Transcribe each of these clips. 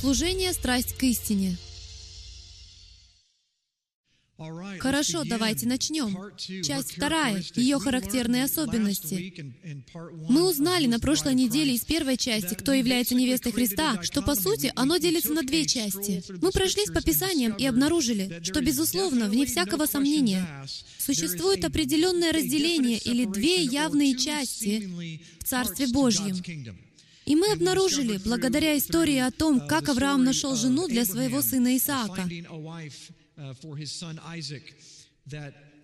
Служение «Страсть к истине». Хорошо, давайте начнем. Часть вторая. Ее характерные особенности. Мы узнали на прошлой неделе из первой части, кто является невестой Христа, что, по сути, оно делится на две части. Мы прошлись по Писаниям и обнаружили, что, безусловно, вне всякого сомнения, существует определенное разделение или две явные части в Царстве Божьем. И мы обнаружили, благодаря истории о том, как Авраам нашел жену для своего сына Исаака,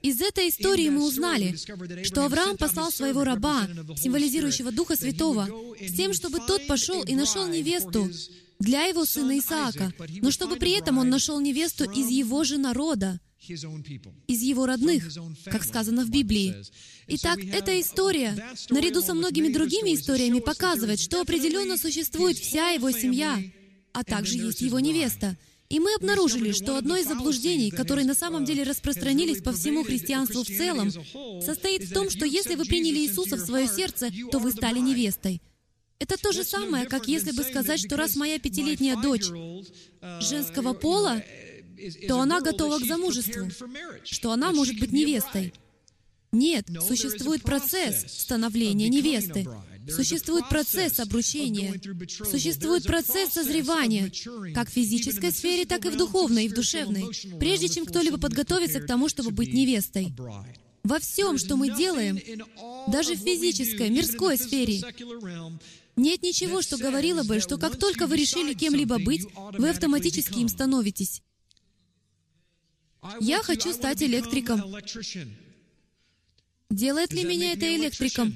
из этой истории мы узнали, что Авраам послал своего раба, символизирующего Духа Святого, с тем, чтобы тот пошел и нашел невесту для его сына Исаака, но чтобы при этом он нашел невесту из его же народа, из его родных, как сказано в Библии. Итак, эта история, наряду со многими другими историями, показывает, что определенно существует вся его семья, а также есть его невеста. И мы обнаружили, что одно из заблуждений, которые на самом деле распространились по всему христианству в целом, состоит в том, что если вы приняли Иисуса в свое сердце, то вы стали невестой. Это то же самое, как если бы сказать, что раз моя пятилетняя дочь женского пола, то она готова к замужеству, что она может быть невестой. Нет, существует процесс становления невесты. Существует процесс обручения. Существует процесс созревания, как в физической сфере, так и в духовной и в душевной, прежде чем кто-либо подготовится к тому, чтобы быть невестой. Во всем, что мы делаем, даже в физической, мирской сфере, нет ничего, что говорило бы, что как только вы решили кем-либо быть, вы автоматически им становитесь. Я хочу стать электриком. Делает ли меня это электриком?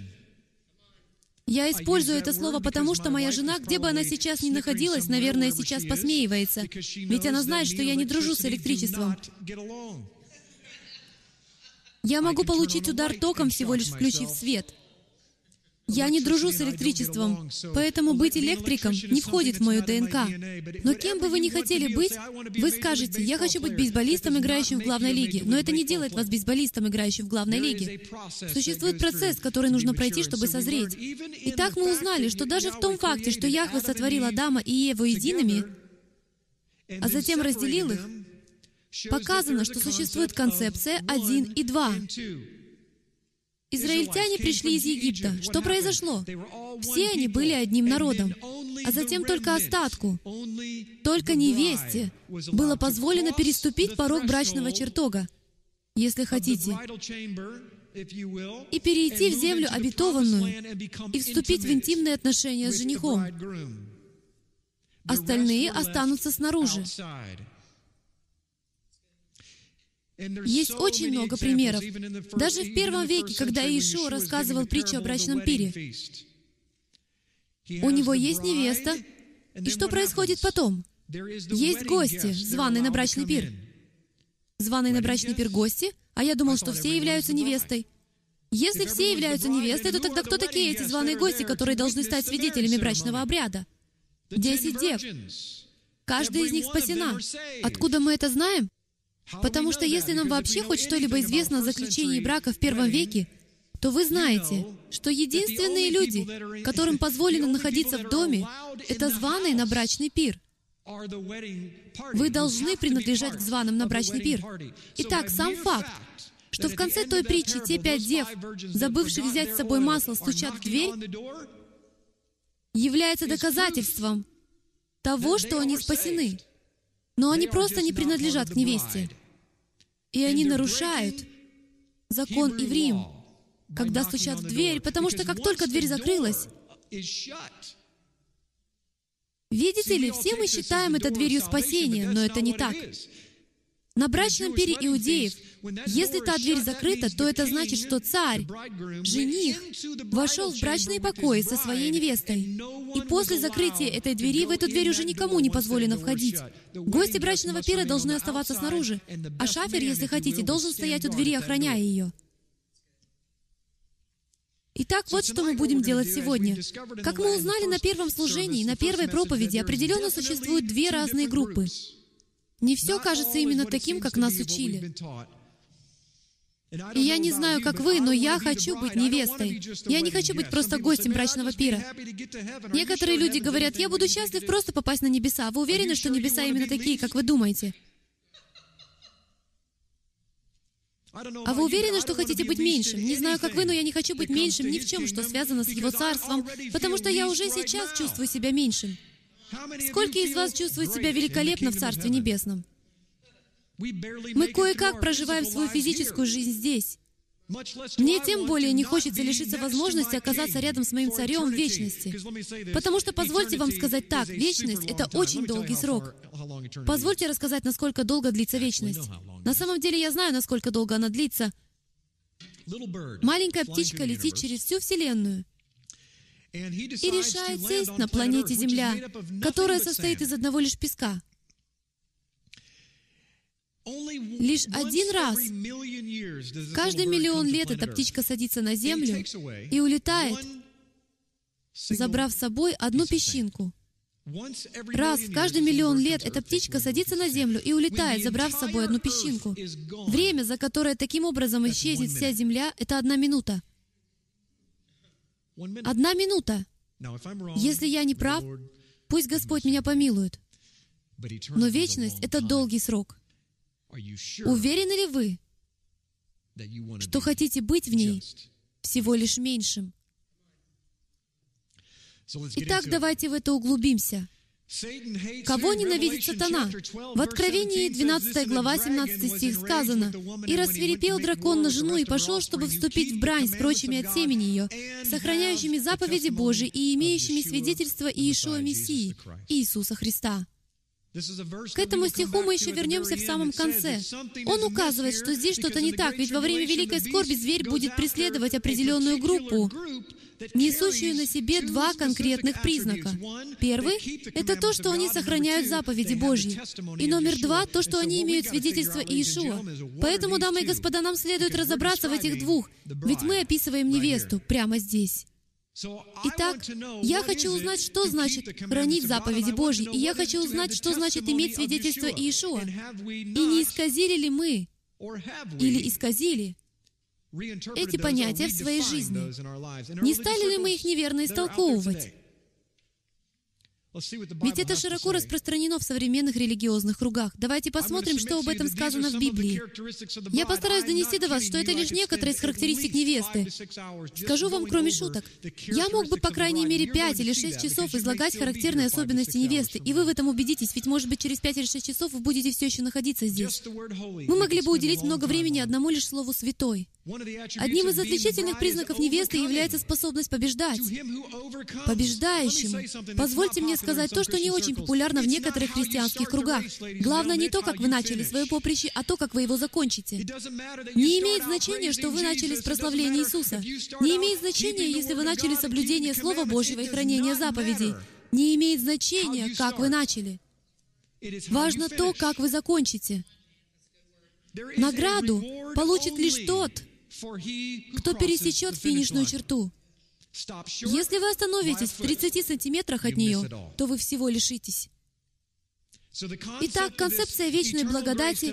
Я использую это слово потому, что моя жена, где бы она сейчас ни находилась, наверное, сейчас посмеивается. Ведь она знает, что я не дружу с электричеством. Я могу получить удар током, всего лишь включив свет. Я не дружу с электричеством, поэтому быть электриком не входит в мою ДНК. Но кем бы вы ни хотели быть, вы скажете, я хочу быть бейсболистом, играющим в главной лиге, но это не делает вас бейсболистом, играющим в главной лиге. Существует процесс, который нужно пройти, чтобы созреть. Итак, мы узнали, что даже в том факте, что Яхве сотворил Адама и Еву едиными, а затем разделил их, показано, что существует концепция один и два. Израильтяне пришли из Египта. Что произошло? Все они были одним народом. А затем только остатку, только невесте, было позволено переступить порог брачного чертога, если хотите, и перейти в землю обетованную и вступить в интимные отношения с женихом. Остальные останутся снаружи. Есть очень много примеров. Даже в первом веке, когда Иешуа рассказывал притчу о брачном пире, у него есть невеста, и что происходит потом? Есть гости, званые на брачный пир. Званые на брачный пир гости, а я думал, что все являются невестой. Если все являются невестой, то тогда кто такие эти званые гости, которые должны стать свидетелями брачного обряда? Десять дев. Каждая из них спасена. Откуда мы это знаем? Потому что если нам вообще хоть что-либо известно о заключении брака в первом веке, то вы знаете, что единственные люди, которым позволено находиться в доме, это званые на брачный пир. Вы должны принадлежать к званым на брачный пир. Итак, сам факт, что в конце той притчи те пять дев, забывших взять с собой масло, стучат в дверь, является доказательством того, что они спасены. Но они просто не принадлежат к невесте. И они нарушают закон Иврим, когда стучат в дверь, потому что как только дверь закрылась, видите ли, все мы считаем это дверью спасения, но это не так. На брачном пире иудеев, если та дверь закрыта, то это значит, что царь, жених, вошел в брачные покои со своей невестой. И после закрытия этой двери в эту дверь уже никому не позволено входить. Гости брачного пира должны оставаться снаружи, а шафер, если хотите, должен стоять у двери, охраняя ее. Итак, вот что мы будем делать сегодня. Как мы узнали на первом служении, на первой проповеди, определенно существуют две разные группы. Не все кажется именно таким, как нас учили. И я не знаю, как вы, но я хочу быть невестой. Я не хочу быть просто гостем брачного пира. Некоторые люди говорят, я буду счастлив просто попасть на небеса. Вы уверены, что небеса именно такие, как вы думаете? А вы уверены, что хотите быть меньшим? Не знаю, как вы, но я не хочу быть меньшим ни в чем, что связано с Его Царством, потому что я уже сейчас чувствую себя меньшим. Сколько из вас чувствуют себя великолепно в Царстве Небесном? Мы кое-как проживаем свою физическую жизнь здесь. Мне тем более не хочется лишиться возможности оказаться рядом с моим царем в вечности. Потому что, позвольте вам сказать так, вечность — это очень долгий срок. Позвольте рассказать, насколько долго длится вечность. На самом деле я знаю, насколько долго она длится. Маленькая птичка летит через всю Вселенную и решает сесть на планете Земля, которая состоит из одного лишь песка. Лишь один раз каждый миллион лет эта птичка садится на Землю и улетает, забрав с собой одну песчинку. Раз в каждый миллион лет эта птичка садится на Землю и улетает, забрав с собой одну песчинку. Время, за которое таким образом исчезнет вся Земля, это одна минута. Одна минута. Если я не прав, пусть Господь меня помилует. Но вечность — это долгий срок. Уверены ли вы, что хотите быть в ней всего лишь меньшим? Итак, давайте в это углубимся. Кого ненавидит сатана? В Откровении 12 глава 17 стих сказано, «И рассверепел дракон на жену и пошел, чтобы вступить в брань с прочими от семени ее, сохраняющими заповеди Божии и имеющими свидетельство Иешуа Мессии, Иисуса Христа». К этому стиху мы еще вернемся в самом конце. Он указывает, что здесь что-то не так, ведь во время великой скорби зверь будет преследовать определенную группу, несущую на себе два конкретных признака. Первый — это то, что они сохраняют заповеди Божьи. И номер два — то, что они имеют свидетельство Иешуа. Поэтому, дамы и господа, нам следует разобраться в этих двух, ведь мы описываем невесту прямо здесь. Итак, я хочу узнать, что значит хранить заповеди Божьи, и я хочу узнать, что значит иметь свидетельство Иешуа. И не исказили ли мы, или исказили эти понятия в своей жизни? Не стали ли мы их неверно истолковывать? Ведь это широко распространено в современных религиозных кругах. Давайте посмотрим, что об этом сказано в Библии. Я постараюсь донести до вас, что это лишь некоторые из характеристик невесты. Скажу вам, кроме шуток, я мог бы, по крайней мере, пять или шесть часов излагать характерные особенности невесты, и вы в этом убедитесь, ведь, может быть, через пять или шесть часов вы будете все еще находиться здесь. Мы могли бы уделить много времени одному лишь слову «святой». Одним из отличительных признаков невесты является способность побеждать. Побеждающим. Позвольте мне сказать то, что не очень популярно в некоторых христианских кругах. Главное не то, как вы начали свое поприще, а то, как вы его закончите. Не имеет значения, что вы начали с прославления Иисуса. Не имеет значения, если вы начали соблюдение Слова Божьего и хранение заповедей. Не имеет значения, как вы начали. Важно то, как вы закончите. Награду получит лишь тот, кто пересечет финишную черту. Если вы остановитесь в 30 сантиметрах от нее, то вы всего лишитесь. Итак, концепция вечной благодати,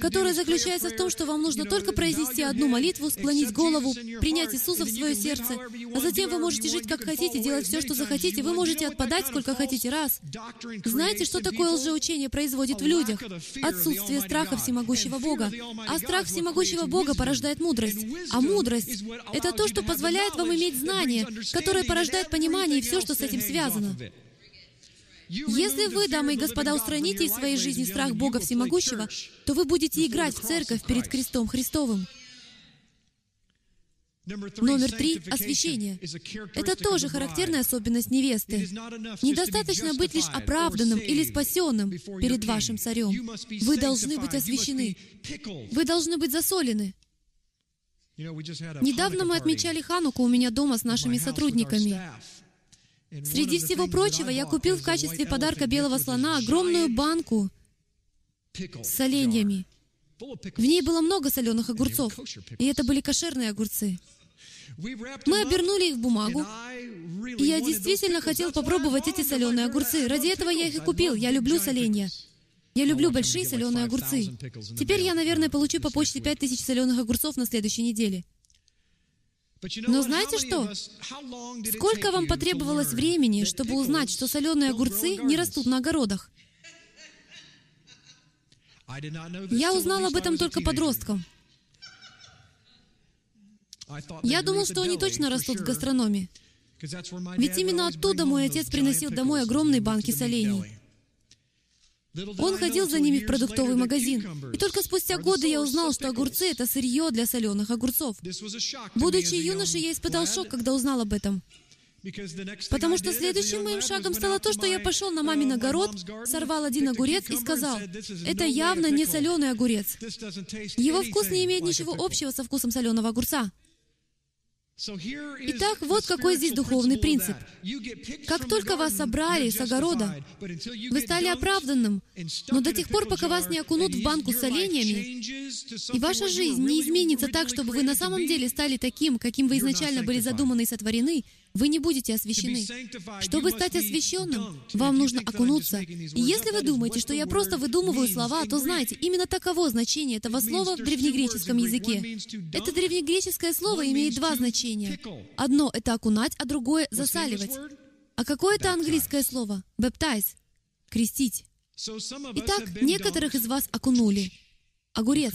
которая заключается в том, что вам нужно только произнести одну молитву, склонить голову, принять Иисуса в свое сердце, а затем вы можете жить как хотите, делать все, что захотите, вы можете отпадать сколько хотите раз. Знаете, что такое лжеучение производит в людях? Отсутствие страха всемогущего Бога. А страх всемогущего Бога порождает мудрость. А мудрость — это то, что позволяет вам иметь знание, которое порождает понимание и все, что с этим связано. Если вы, дамы и господа, устраните из своей жизни страх Бога Всемогущего, то вы будете играть в церковь перед крестом Христовым. Номер три — освящение. Это тоже характерная особенность невесты. Недостаточно быть лишь оправданным или спасенным перед вашим царем. Вы должны быть освящены. Вы должны быть засолены. Недавно мы отмечали Хануку у меня дома с нашими сотрудниками. Среди всего прочего, я купил в качестве подарка белого слона огромную банку с соленьями. В ней было много соленых огурцов, и это были кошерные огурцы. Мы обернули их в бумагу, и я действительно хотел попробовать эти соленые огурцы. Ради этого я их и купил. Я люблю соленья. Я люблю большие соленые огурцы. Теперь я, наверное, получу по почте 5000 соленых огурцов на следующей неделе. Но знаете что? Сколько вам потребовалось времени, чтобы узнать, что соленые огурцы не растут на огородах? Я узнал об этом только подростком. Я думал, что они точно растут в гастрономе. Ведь именно оттуда мой отец приносил домой огромные банки солений. Он ходил за ними в продуктовый магазин. И только спустя годы я узнал, что огурцы — это сырье для соленых огурцов. Будучи юношей, я испытал шок, когда узнал об этом. Потому что следующим моим шагом стало то, что я пошел на мамин огород, сорвал один огурец и сказал, это явно не соленый огурец. Его вкус не имеет ничего общего со вкусом соленого огурца. Итак, вот какой здесь духовный принцип. Как только вас собрали с огорода, вы стали оправданным, но до тех пор, пока вас не окунут в банку с оленями, и ваша жизнь не изменится так, чтобы вы на самом деле стали таким, каким вы изначально были задуманы и сотворены, вы не будете освящены. Чтобы стать освященным, вам нужно окунуться. И если вы думаете, что я просто выдумываю слова, то знайте, именно таково значение этого слова в древнегреческом языке. Это древнегреческое слово имеет два значения. Одно — это окунать, а другое — засаливать. А какое это английское слово? Baptize. Крестить. Итак, некоторых из вас окунули. Огурец.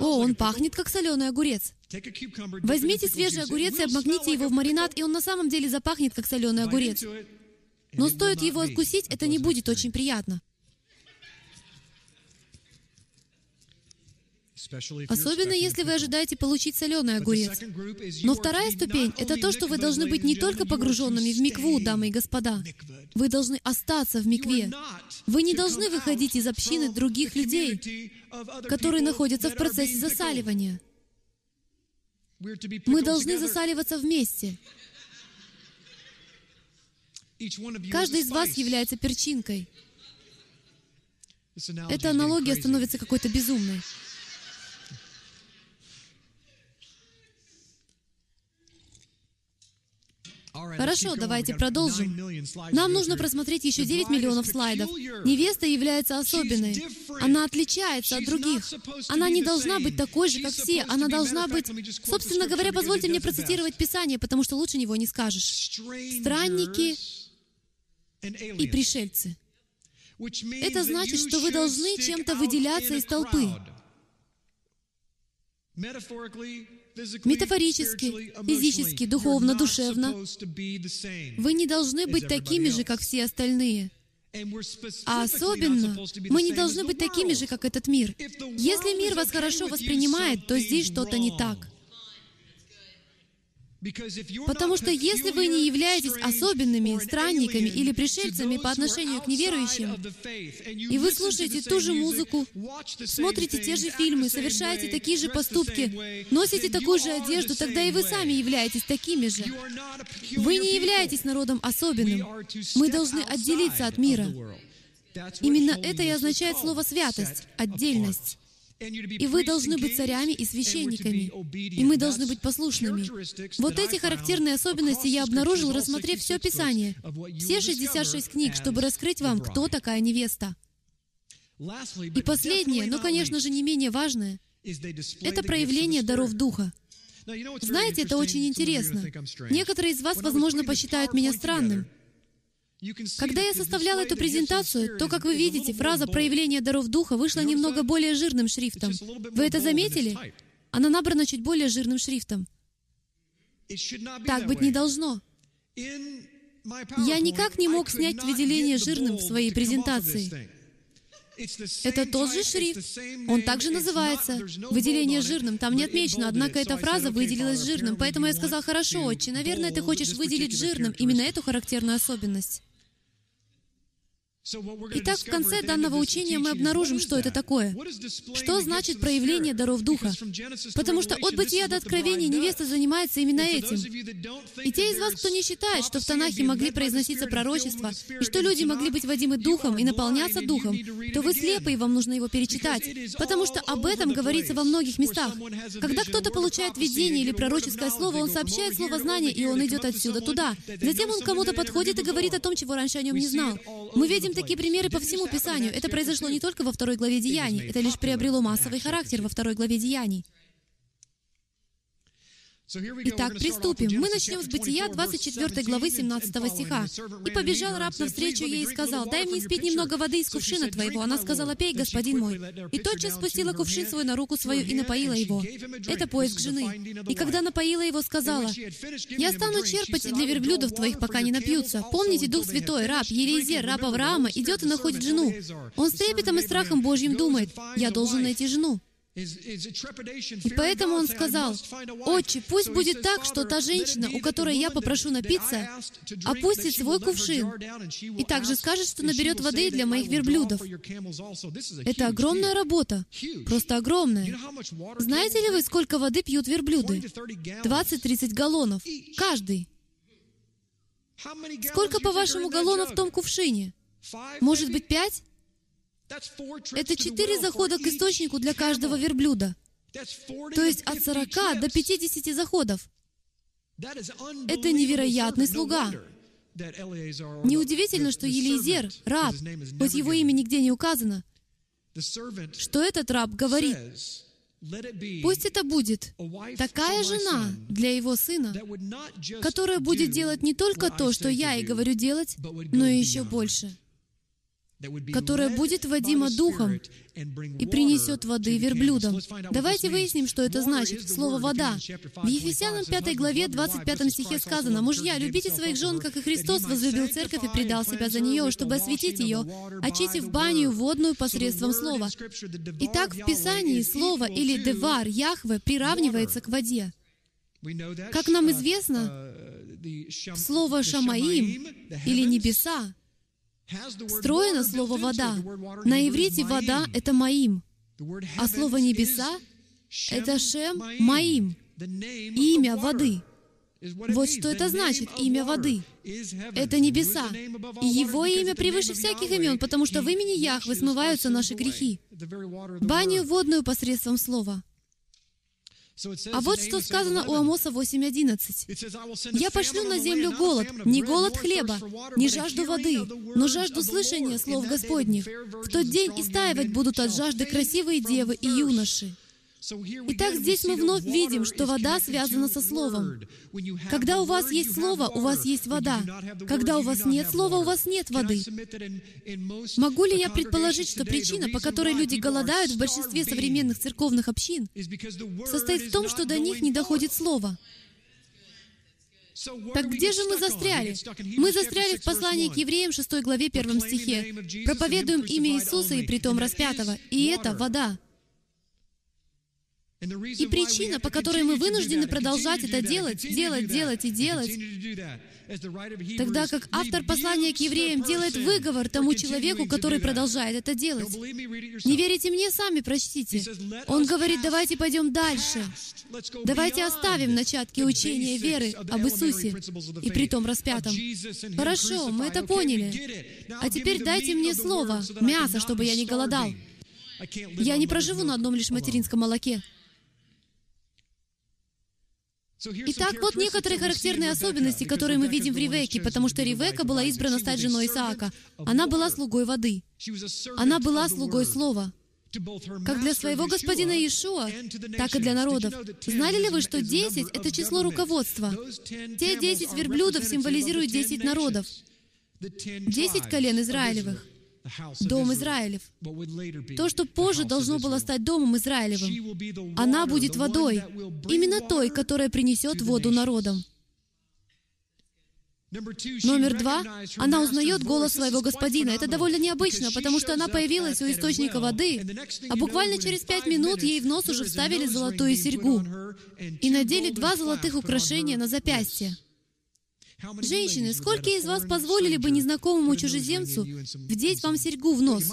О, он пахнет, как соленый огурец. Возьмите свежий огурец и обмакните его в маринад, и он на самом деле запахнет, как соленый огурец. Но стоит его откусить, это не будет очень приятно. Особенно если вы ожидаете получить соленый огурец. Но вторая ступень — это то, что вы должны быть не только погруженными в микву, дамы и господа. Вы должны остаться в микве. Вы не должны выходить из общины других людей, которые находятся в процессе засаливания. Мы должны засаливаться вместе. Каждый из вас является перчинкой. Эта аналогия становится какой-то безумной. Хорошо, давайте продолжим. Нам нужно просмотреть еще 9 миллионов слайдов. Невеста является особенной. Она отличается от других. Она не должна быть такой же, как все. Она должна быть... Собственно говоря, позвольте мне процитировать Писание, потому что лучше него не скажешь. Странники и пришельцы. Это значит, что вы должны чем-то выделяться из толпы. Метафорически, физически, духовно, душевно. Вы не должны быть такими же, как все остальные. А особенно, мы не должны быть такими же, как этот мир. Если мир вас хорошо воспринимает, то здесь что-то не так. Потому что если вы не являетесь особенными, странниками или пришельцами по отношению к неверующим, и вы слушаете ту же музыку, смотрите те же фильмы, совершаете такие же поступки, носите такую же одежду, тогда и вы сами являетесь такими же. Вы не являетесь народом особенным. Мы должны отделиться от мира. Именно это и означает слово «святость», «отдельность». И вы должны быть царями и священниками. И мы должны быть послушными. Вот эти характерные особенности я обнаружил, рассмотрев все Писание, все 66 книг, чтобы раскрыть вам, кто такая невеста. И последнее, но, конечно же, не менее важное, это проявление даров Духа. Знаете, это очень интересно. Некоторые из вас, возможно, посчитают меня странным. Когда я составлял эту презентацию, то, как вы видите, фраза «проявление даров Духа» вышла немного более жирным шрифтом. Вы это заметили? Она набрана чуть более жирным шрифтом. Так быть не должно. Я никак не мог снять выделение жирным в своей презентации. Это тот же шрифт. Он также называется. Выделение жирным. Там не отмечено, однако эта фраза выделилась жирным. Поэтому я сказал, хорошо, отче, наверное, ты хочешь выделить жирным именно эту характерную особенность. Итак, в конце данного учения мы обнаружим, что это такое. Что значит проявление даров Духа? Потому что от бытия до откровения невеста занимается именно этим. И те из вас, кто не считает, что в Танахе могли произноситься пророчества, и что люди могли быть водимы Духом и наполняться Духом, то вы слепы, и вам нужно его перечитать. Потому что об этом говорится во многих местах. Когда кто-то получает видение или пророческое слово, он сообщает слово знания, и он идет отсюда туда. Затем он кому-то подходит и говорит о том, чего раньше о нем не знал. Мы видим видим такие примеры по всему Писанию. Это произошло не только во второй главе Деяний, это лишь приобрело массовый характер во второй главе Деяний. Итак, приступим. Мы начнем с Бытия 24 главы 17 стиха. «И побежал раб навстречу ей и сказал, «Дай мне испить немного воды из кувшина твоего». Она сказала, «Пей, господин мой». И тотчас спустила кувшин свой на руку свою и напоила его. Это поиск жены. И когда напоила его, сказала, «Я стану черпать для верблюдов твоих, пока не напьются». Помните, Дух Святой, раб, Елизер, раб Авраама, идет и находит жену. Он с трепетом и страхом Божьим думает, «Я должен найти жену». И поэтому он сказал, «Отче, пусть будет так, что та женщина, у которой я попрошу напиться, опустит свой кувшин и также скажет, что наберет воды для моих верблюдов». Это огромная работа, просто огромная. Знаете ли вы, сколько воды пьют верблюды? 20-30 галлонов. Каждый. Сколько, по-вашему, галлонов в том кувшине? Может быть, пять? Это четыре захода к источнику для каждого верблюда. То есть от 40 до 50 заходов. Это невероятный слуга. Неудивительно, что Елизер, раб, хоть его имя нигде не указано, что этот раб говорит, Пусть это будет такая жена для его сына, которая будет делать не только то, что я ей говорю делать, но и еще больше которая будет водима Духом и принесет воды верблюдам. Давайте выясним, что это значит, слово «вода». В Ефесянам 5 главе 25 стихе сказано, «Мужья, любите своих жен, как и Христос возлюбил церковь и предал себя за нее, чтобы осветить ее, очистив баню водную посредством слова». Итак, в Писании слово или «девар» Яхве приравнивается к воде. Как нам известно, слово «шамаим» или «небеса» Встроено слово «вода». На иврите «вода» — это «маим», а слово «небеса» — это «шем маим», имя воды. Вот что это значит, имя воды. Это небеса. И Его имя превыше всяких имен, потому что в имени Яхвы смываются наши грехи. Баню водную посредством слова. А вот что сказано у Амоса 8.11. «Я пошлю на землю голод, не голод хлеба, не жажду воды, но жажду слышания слов Господних. В тот день истаивать будут от жажды красивые девы и юноши». Итак, здесь мы вновь видим, что вода связана со Словом. Когда у вас есть Слово, у вас есть вода. Когда у вас нет Слова, у вас нет воды. Могу ли я предположить, что причина, по которой люди голодают в большинстве современных церковных общин, состоит в том, что до них не доходит Слово? Так где же мы застряли? Мы застряли в послании к евреям 6 главе 1 стихе. Проповедуем имя Иисуса и притом распятого. И это вода. И причина, по которой мы вынуждены продолжать это делать, делать, делать и делать, тогда как автор послания к евреям делает выговор тому человеку, который продолжает это делать. Не верите мне, сами прочтите. Он говорит, давайте пойдем дальше. Давайте оставим начатки учения веры об Иисусе и при том распятом. Хорошо, мы это поняли. А теперь дайте мне слово, мясо, чтобы я не голодал. Я не проживу на одном лишь материнском молоке. Итак, вот некоторые характерные особенности, которые мы видим в Ревеке, потому что Ревека была избрана стать женой Исаака. Она была слугой воды. Она была слугой слова. Как для своего господина Иешуа, так и для народов. Знали ли вы, что 10 — это число руководства? Те 10 верблюдов символизируют 10 народов. 10 колен Израилевых. Дом Израилев. То, что позже должно было стать Домом Израилевым. Она будет водой, именно той, которая принесет воду народам. Номер два, она узнает голос своего господина. Это довольно необычно, потому что она появилась у источника воды, а буквально через пять минут ей в нос уже вставили золотую серьгу и надели два золотых украшения на запястье. Женщины, сколько из вас позволили бы незнакомому чужеземцу вдеть вам серьгу в нос?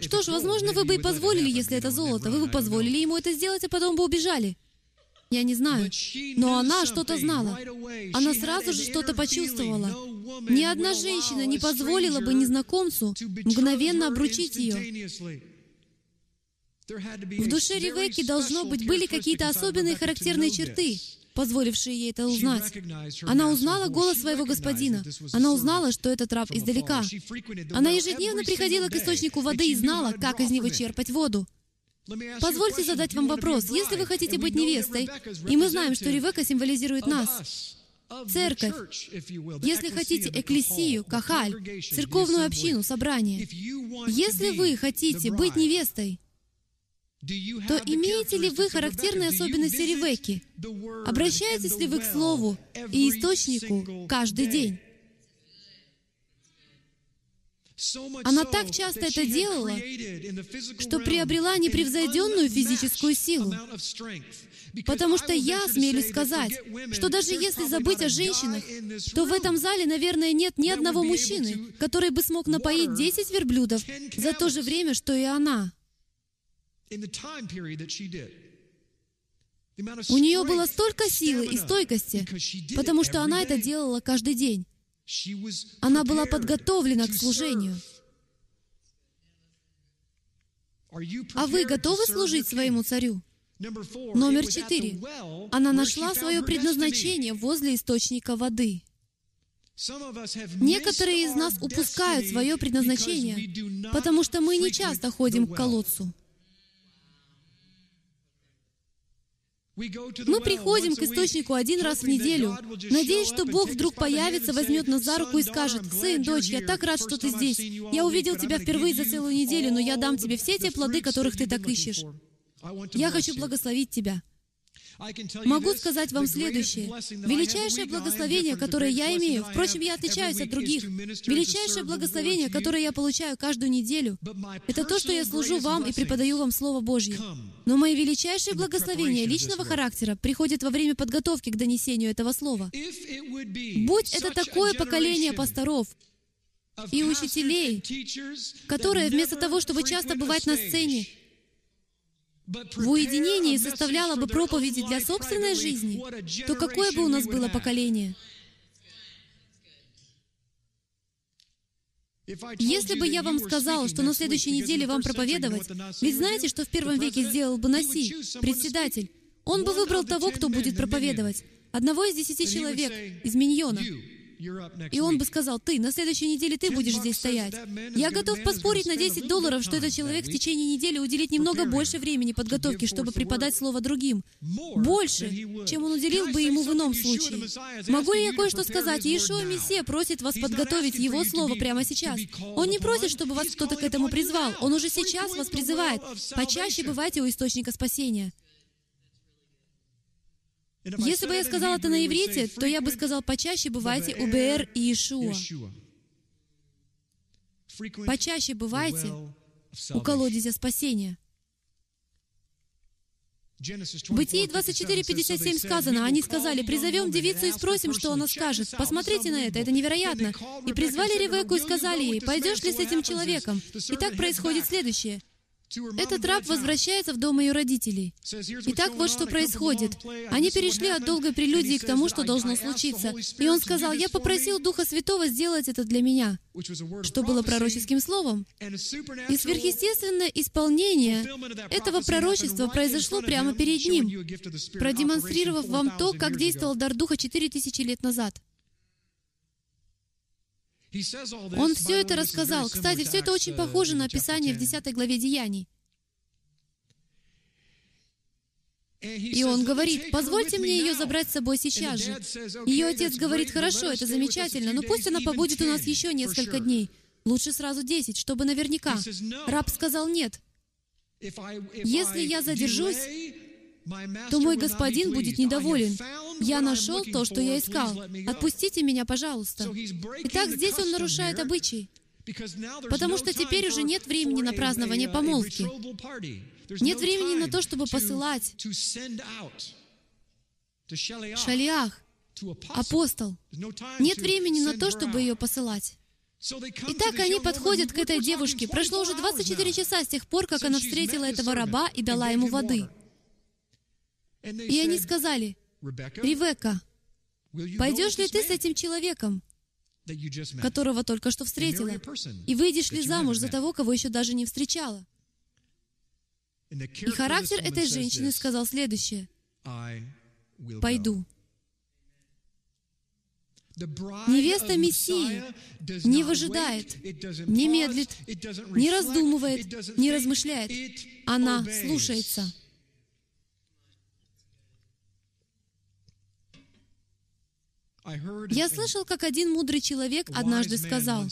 Что ж, возможно, вы бы и позволили, если это золото. Вы бы позволили ему это сделать, а потом бы убежали. Я не знаю. Но она что-то знала. Она сразу же что-то почувствовала. Ни одна женщина не позволила бы незнакомцу мгновенно обручить ее. В душе Ревекки, должно быть, были какие-то особенные характерные черты. Позволившие ей это узнать. Она узнала голос своего господина. Она узнала, что этот раб издалека. Она ежедневно приходила к источнику воды и знала, как из него черпать воду. Позвольте задать вам вопрос. Если вы хотите быть невестой, и мы знаем, что Ревека символизирует нас, церковь, если хотите экклесию, кахаль, церковную общину, собрание, если вы хотите быть невестой, то имеете ли вы характерные особенности Ревеки? Обращаетесь ли вы к Слову и Источнику каждый день? Она так часто это делала, что приобрела непревзойденную физическую силу. Потому что я смелюсь сказать, что даже если забыть о женщинах, то в этом зале, наверное, нет ни одного мужчины, который бы смог напоить 10 верблюдов за то же время, что и она. У нее было столько силы и стойкости, потому что она это делала каждый день. Она была подготовлена к служению. А вы готовы служить своему царю? Номер четыре. Она нашла свое предназначение возле источника воды. Некоторые из нас упускают свое предназначение, потому что мы не часто ходим к колодцу. Мы приходим к источнику один раз в неделю, надеясь, что Бог вдруг появится, возьмет нас за руку и скажет, «Сын, дочь, я так рад, что ты здесь. Я увидел тебя впервые за целую неделю, но я дам тебе все те плоды, которых ты так ищешь. Я хочу благословить тебя». Могу сказать вам следующее. Величайшее благословение, которое я имею, впрочем, я отличаюсь от других, величайшее благословение, которое я получаю каждую неделю, это то, что я служу вам и преподаю вам Слово Божье. Но мои величайшие благословения личного характера приходят во время подготовки к донесению этого Слова. Будь это такое поколение пасторов, и учителей, которые вместо того, чтобы часто бывать на сцене, в уединении составляла бы проповеди для собственной жизни, то какое бы у нас было поколение? Если бы я вам сказал, что на следующей неделе вам проповедовать, ведь знаете, что в первом веке сделал бы Наси, председатель? Он бы выбрал того, кто будет проповедовать. Одного из десяти человек из миньона. И он бы сказал, ты, на следующей неделе ты будешь здесь стоять. Я готов поспорить на 10 долларов, что этот человек в течение недели уделит немного больше времени подготовки, чтобы преподать слово другим. Больше, чем он уделил бы ему в ином случае. Могу ли я кое-что сказать? Иешуа Мессия просит вас подготовить Его Слово прямо сейчас. Он не просит, чтобы вас кто-то к этому призвал. Он уже сейчас вас призывает. Почаще бывайте у источника спасения. Если бы я сказал это на иврите, то я бы сказал, почаще бывайте у Бер и Иешуа. Почаще бывайте у колодезя спасения. Бытие 24.57 сказано, они сказали, «Призовем девицу и спросим, что она скажет». Посмотрите на это, это невероятно. «И призвали Ревеку и сказали ей, пойдешь ли с этим человеком?» И так происходит следующее. Этот раб возвращается в дом ее родителей. Итак, вот что происходит. Они перешли от долгой прелюдии к тому, что должно случиться. И он сказал, «Я попросил Духа Святого сделать это для меня», что было пророческим словом. И сверхъестественное исполнение этого пророчества произошло прямо перед ним, продемонстрировав вам то, как действовал дар Духа четыре тысячи лет назад. Он все это рассказал. Кстати, все это очень похоже на описание в 10 главе Деяний. И он говорит, позвольте мне ее забрать с собой сейчас же. Ее отец говорит, хорошо, это замечательно, но пусть она побудет у нас еще несколько дней. Лучше сразу десять, чтобы наверняка. Раб сказал нет. Если я задержусь, то мой господин будет недоволен. Я нашел то, что я искал. Отпустите меня, пожалуйста. Итак, здесь он нарушает обычай. Потому что теперь уже нет времени на празднование помолвки. Нет времени на то, чтобы посылать Шалиах, апостол. Нет времени на то, чтобы ее посылать. Итак, они подходят к этой девушке. Прошло уже 24 часа с тех пор, как она встретила этого раба и дала ему воды. И они сказали, Ревека, пойдешь ли ты с этим человеком, которого только что встретила, и выйдешь ли замуж за того, кого еще даже не встречала? И характер этой женщины сказал следующее. пойду. Невеста Мессии не выжидает, не медлит, не раздумывает, не размышляет. Она слушается. Я слышал, как один мудрый человек однажды сказал,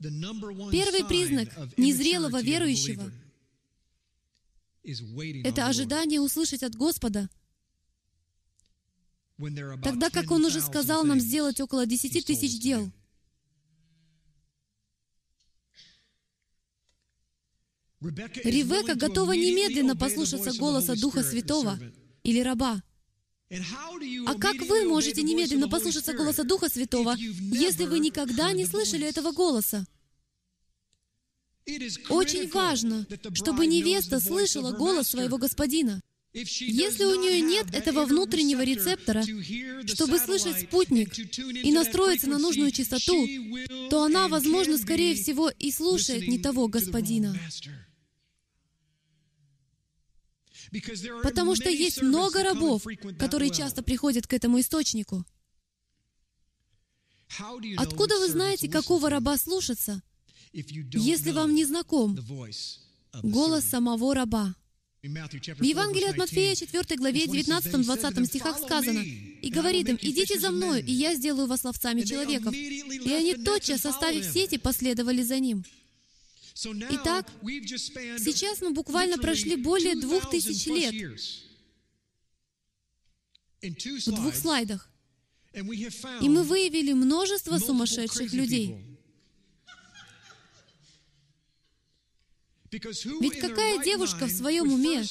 Первый признак незрелого верующего — это ожидание услышать от Господа, тогда как Он уже сказал нам сделать около десяти тысяч дел. Ревека готова немедленно послушаться голоса Духа Святого или раба. А как вы можете немедленно послушаться голоса Духа Святого, если вы никогда не слышали этого голоса? Очень важно, чтобы невеста слышала голос своего господина. Если у нее нет этого внутреннего рецептора, чтобы слышать спутник и настроиться на нужную частоту, то она, возможно, скорее всего, и слушает не того господина. Потому что есть много рабов, которые часто приходят к этому источнику. Откуда вы знаете, какого раба слушаться, если вам не знаком голос самого раба? В Евангелии от Матфея, 4 главе, 19-20 стихах сказано, «И говорит им, идите за мною, и я сделаю вас ловцами человеков». И они тотчас, оставив сети, последовали за ним. Итак, сейчас мы буквально прошли более двух тысяч лет в двух слайдах. И мы выявили множество сумасшедших людей. Ведь какая девушка в своем уме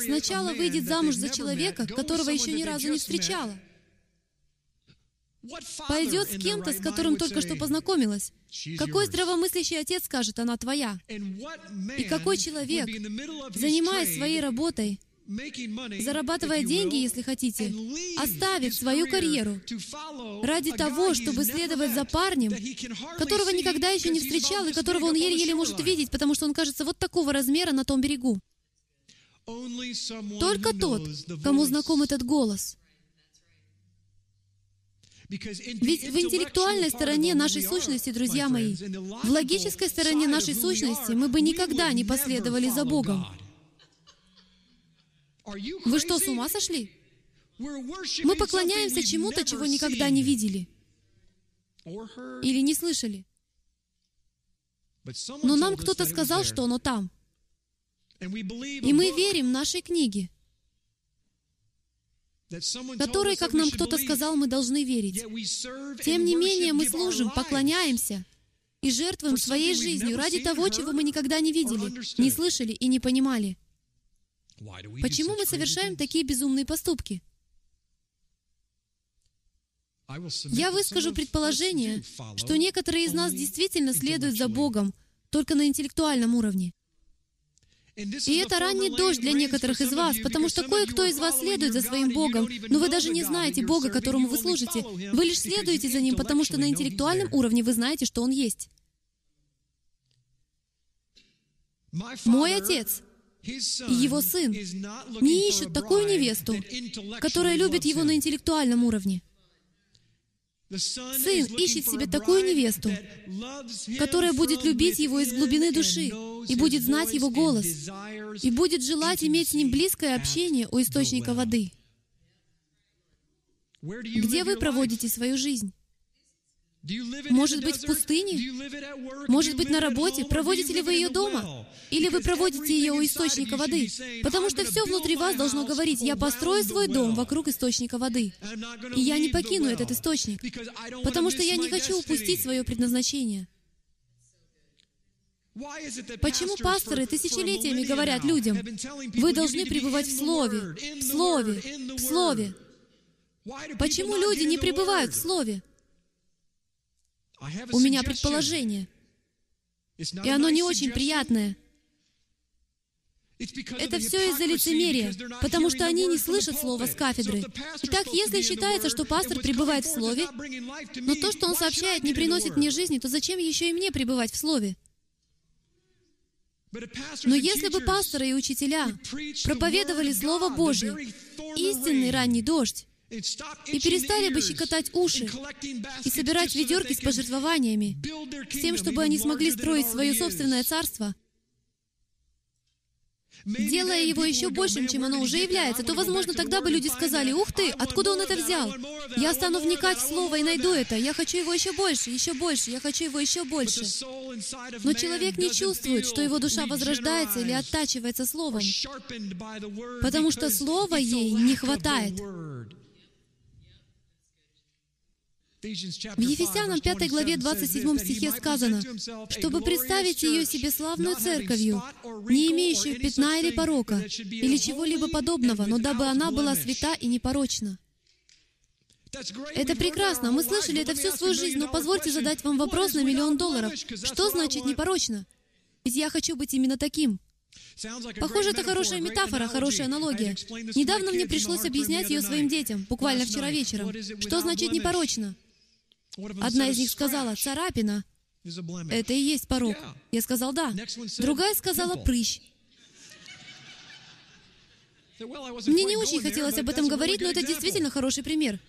сначала выйдет замуж за человека, которого еще ни разу не встречала? Пойдет с кем-то, с которым только что познакомилась. Какой здравомыслящий отец скажет, она твоя? И какой человек, занимаясь своей работой, зарабатывая деньги, если хотите, оставит свою карьеру ради того, чтобы следовать за парнем, которого никогда еще не встречал и которого он еле-еле может видеть, потому что он кажется вот такого размера на том берегу. Только тот, кому знаком этот голос — ведь в интеллектуальной стороне нашей сущности, друзья мои, в логической стороне нашей сущности мы бы никогда не последовали за Богом. Вы что, с ума сошли? Мы поклоняемся чему-то, чего никогда не видели или не слышали. Но нам кто-то сказал, что оно там. И мы верим нашей книге которой, как нам кто-то сказал, мы должны верить. Тем не менее, мы служим, поклоняемся и жертвуем своей жизнью ради того, чего мы никогда не видели, не слышали и не понимали. Почему мы совершаем такие безумные поступки? Я выскажу предположение, что некоторые из нас действительно следуют за Богом только на интеллектуальном уровне. И это ранний дождь для некоторых из вас, потому что кое-кто из вас следует за своим Богом, но вы даже не знаете Бога, которому вы служите. Вы лишь следуете за Ним, потому что на интеллектуальном уровне вы знаете, что Он есть. Мой отец и его сын не ищут такую невесту, которая любит его на интеллектуальном уровне. Сын ищет себе такую невесту, которая будет любить его из глубины души и будет знать его голос, и будет желать иметь с ним близкое общение у источника воды. Где вы проводите свою жизнь? Может быть, в пустыне? Может быть, на работе? Проводите ли вы ее дома? Или вы проводите ее у источника воды? Потому что все внутри вас должно говорить, я построю свой дом вокруг источника воды. И я не покину этот источник, потому что я не хочу упустить свое предназначение. Почему пасторы тысячелетиями говорят людям, вы должны пребывать в Слове, в Слове, в Слове? Почему люди не пребывают в Слове? У меня предположение, и оно не очень приятное. Это все из-за лицемерия, потому что они не слышат слова с кафедры. Итак, если считается, что пастор пребывает в Слове, но то, что он сообщает, не приносит мне жизни, то зачем еще и мне пребывать в Слове? Но если бы пасторы и учителя проповедовали Слово Божье, истинный ранний дождь, и перестали бы щекотать уши и собирать ведерки с пожертвованиями, с тем, чтобы они смогли строить свое собственное царство, делая его еще большим, чем оно уже является, то, возможно, тогда бы люди сказали, «Ух ты, откуда он это взял? Я стану вникать в Слово и найду это. Я хочу его еще больше, еще больше, я хочу его еще больше». Но человек не чувствует, что его душа возрождается или оттачивается Словом, потому что Слова ей не хватает. В Ефесянам 5 главе 27 стихе сказано, «Чтобы представить ее себе славную церковью, не имеющую пятна или порока, или чего-либо подобного, но дабы она была свята и непорочна». Это прекрасно. Мы слышали это всю свою жизнь, но позвольте задать вам вопрос на миллион долларов. Что значит непорочно? Ведь я хочу быть именно таким. Похоже, это хорошая метафора, хорошая аналогия. Недавно мне пришлось объяснять ее своим детям, буквально вчера вечером. Что значит непорочно? Одна из них сказала, царапина. Это и есть порог. Я сказал, да. Другая сказала, прыщ. Мне не очень хотелось об этом говорить, но это действительно хороший пример.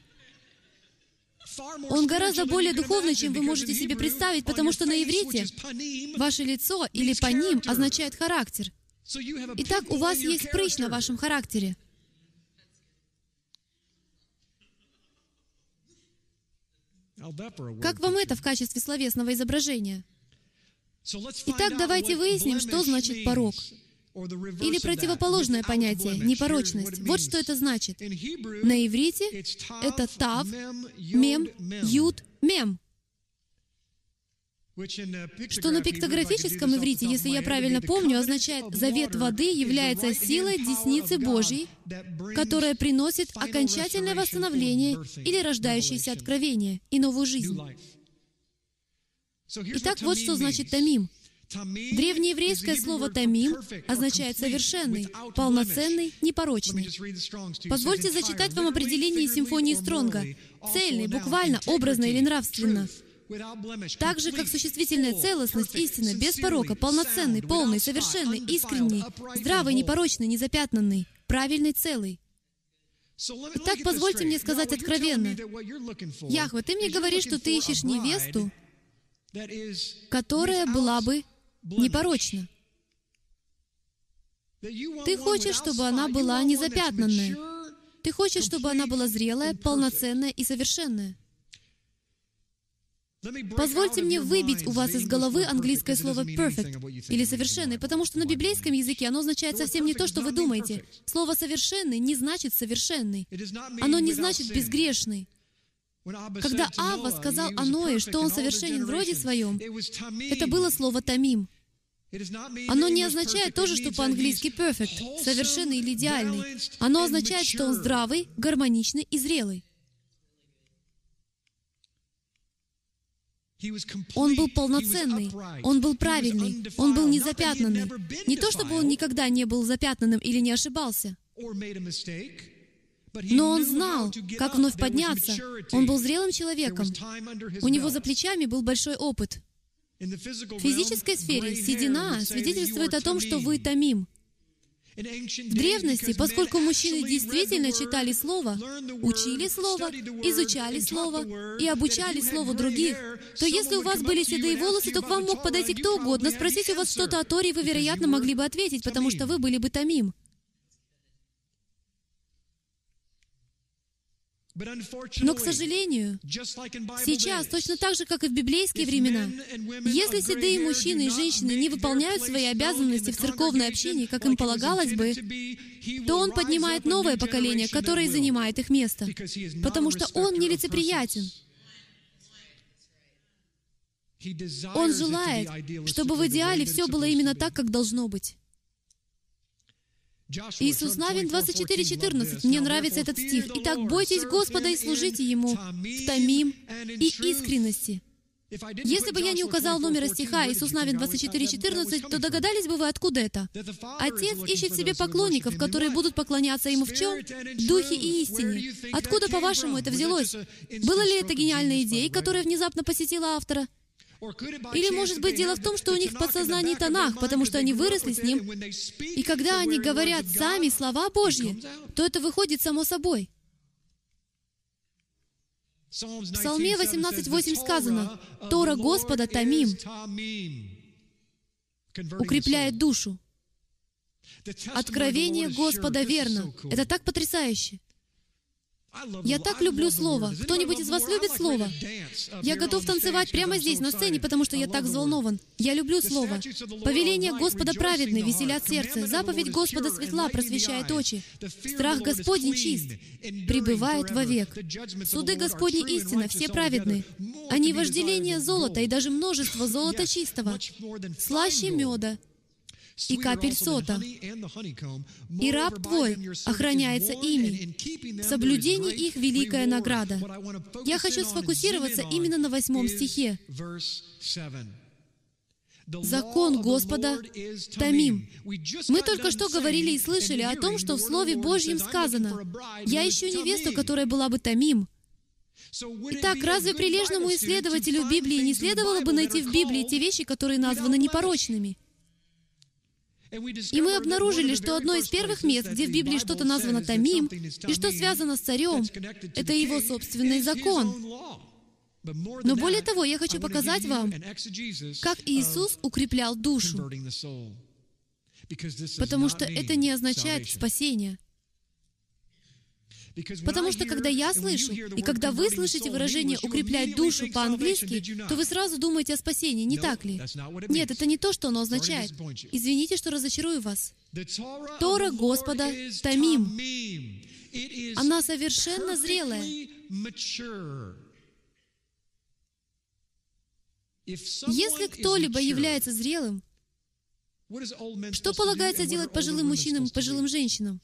Он гораздо более духовный, чем вы можете себе представить, потому что на иврите ваше лицо или паним означает характер. Итак, у вас есть прыщ на вашем характере. Как вам это в качестве словесного изображения? Итак, давайте выясним, что значит порог. Или противоположное понятие — непорочность. Вот что это значит. На иврите это тав, мем, юд, мем что на пиктографическом иврите, если я правильно помню, означает «завет воды является силой десницы Божьей, которая приносит окончательное восстановление или рождающееся откровение и новую жизнь». Итак, вот что значит «тамим». Древнееврейское слово «тамим» означает «совершенный», «полноценный», «непорочный». Позвольте зачитать вам определение симфонии Стронга. «Цельный», буквально, образно или нравственно — так же, как существительная целостность истины, без порока, полноценный, полный, совершенный, искренний, здравый, непорочный, незапятнанный, правильный, целый. Итак, позвольте мне сказать откровенно. Яхва, ты мне говоришь, что ты ищешь невесту, которая была бы непорочна. Ты хочешь, чтобы она была незапятнанная. Ты хочешь, чтобы она была зрелая, полноценная и совершенная. Позвольте мне выбить у вас из головы английское слово perfect или совершенный, потому что на библейском языке оно означает совсем не то, что вы думаете. Слово совершенный не значит совершенный. Оно не значит безгрешный. Когда Ава сказал о Ное, что он совершенен в роде своем, это было слово «тамим». Оно не означает то же, что по-английски perfect, совершенный или идеальный. Оно означает, что он здравый, гармоничный и зрелый. Он был полноценный, он был правильный, он был незапятнанный. Не то, чтобы он никогда не был запятнанным или не ошибался, но он знал, как вновь подняться. Он был зрелым человеком. У него за плечами был большой опыт. В физической сфере седина свидетельствует о том, что вы томим. В древности, поскольку мужчины действительно читали Слово, учили Слово, изучали Слово и обучали Слову других, то если у вас были седые волосы, то к вам мог подойти кто угодно, спросить у вас что-то о Торе, и вы, вероятно, могли бы ответить, потому что вы были бы томим. Но, к сожалению, сейчас, точно так же, как и в библейские времена, если седые мужчины и женщины не выполняют свои обязанности в церковной общине, как им полагалось бы, то он поднимает новое поколение, которое занимает их место, потому что он нелицеприятен. Он желает, чтобы в идеале все было именно так, как должно быть. Иисус Навин 24.14. Мне нравится этот стих. «Итак, бойтесь Господа и служите Ему в томим и искренности». Если бы я не указал номера стиха Иисус Навин 24.14, то догадались бы вы, откуда это? Отец ищет себе поклонников, которые будут поклоняться Ему в чем? Духе и истине. Откуда, по-вашему, это взялось? Было ли это гениальной идеей, которая внезапно посетила автора? Или, может быть, дело в том, что у них в подсознании Танах, потому что они выросли с ним, и когда они говорят сами слова Божьи, то это выходит само собой. В Псалме 18.8 сказано, «Тора Господа Тамим укрепляет душу». Откровение Господа верно. Это так потрясающе. Я так люблю Слово. Кто-нибудь из вас любит Слово? Я готов танцевать прямо здесь, на сцене, потому что я так взволнован. Я люблю Слово. Повеление Господа праведны, веселят сердце. Заповедь Господа светла, просвещает очи. Страх Господень чист, пребывает вовек. Суды Господни истина, все праведны. Они вожделение золота и даже множество золота чистого. Слаще меда, и капель сота. И раб твой охраняется ими. В соблюдении их великая награда. Я хочу сфокусироваться именно на восьмом стихе. Закон Господа — Тамим. Мы только что говорили и слышали о том, что в Слове Божьем сказано, «Я ищу невесту, которая была бы Тамим». Итак, разве прилежному исследователю Библии не следовало бы найти в Библии те вещи, которые названы непорочными? И мы обнаружили, что одно из первых мест, где в Библии что-то названо Тамим, и что связано с царем, это его собственный закон. Но более того, я хочу показать вам, как Иисус укреплял душу. Потому что это не означает спасение. Потому что когда я слышу, и когда вы слышите выражение «укреплять душу» по-английски, то вы сразу думаете о спасении, не так ли? Нет, это не то, что оно означает. Извините, что разочарую вас. Тора Господа Тамим. Она совершенно зрелая. Если кто-либо является зрелым, что полагается делать пожилым мужчинам и пожилым женщинам?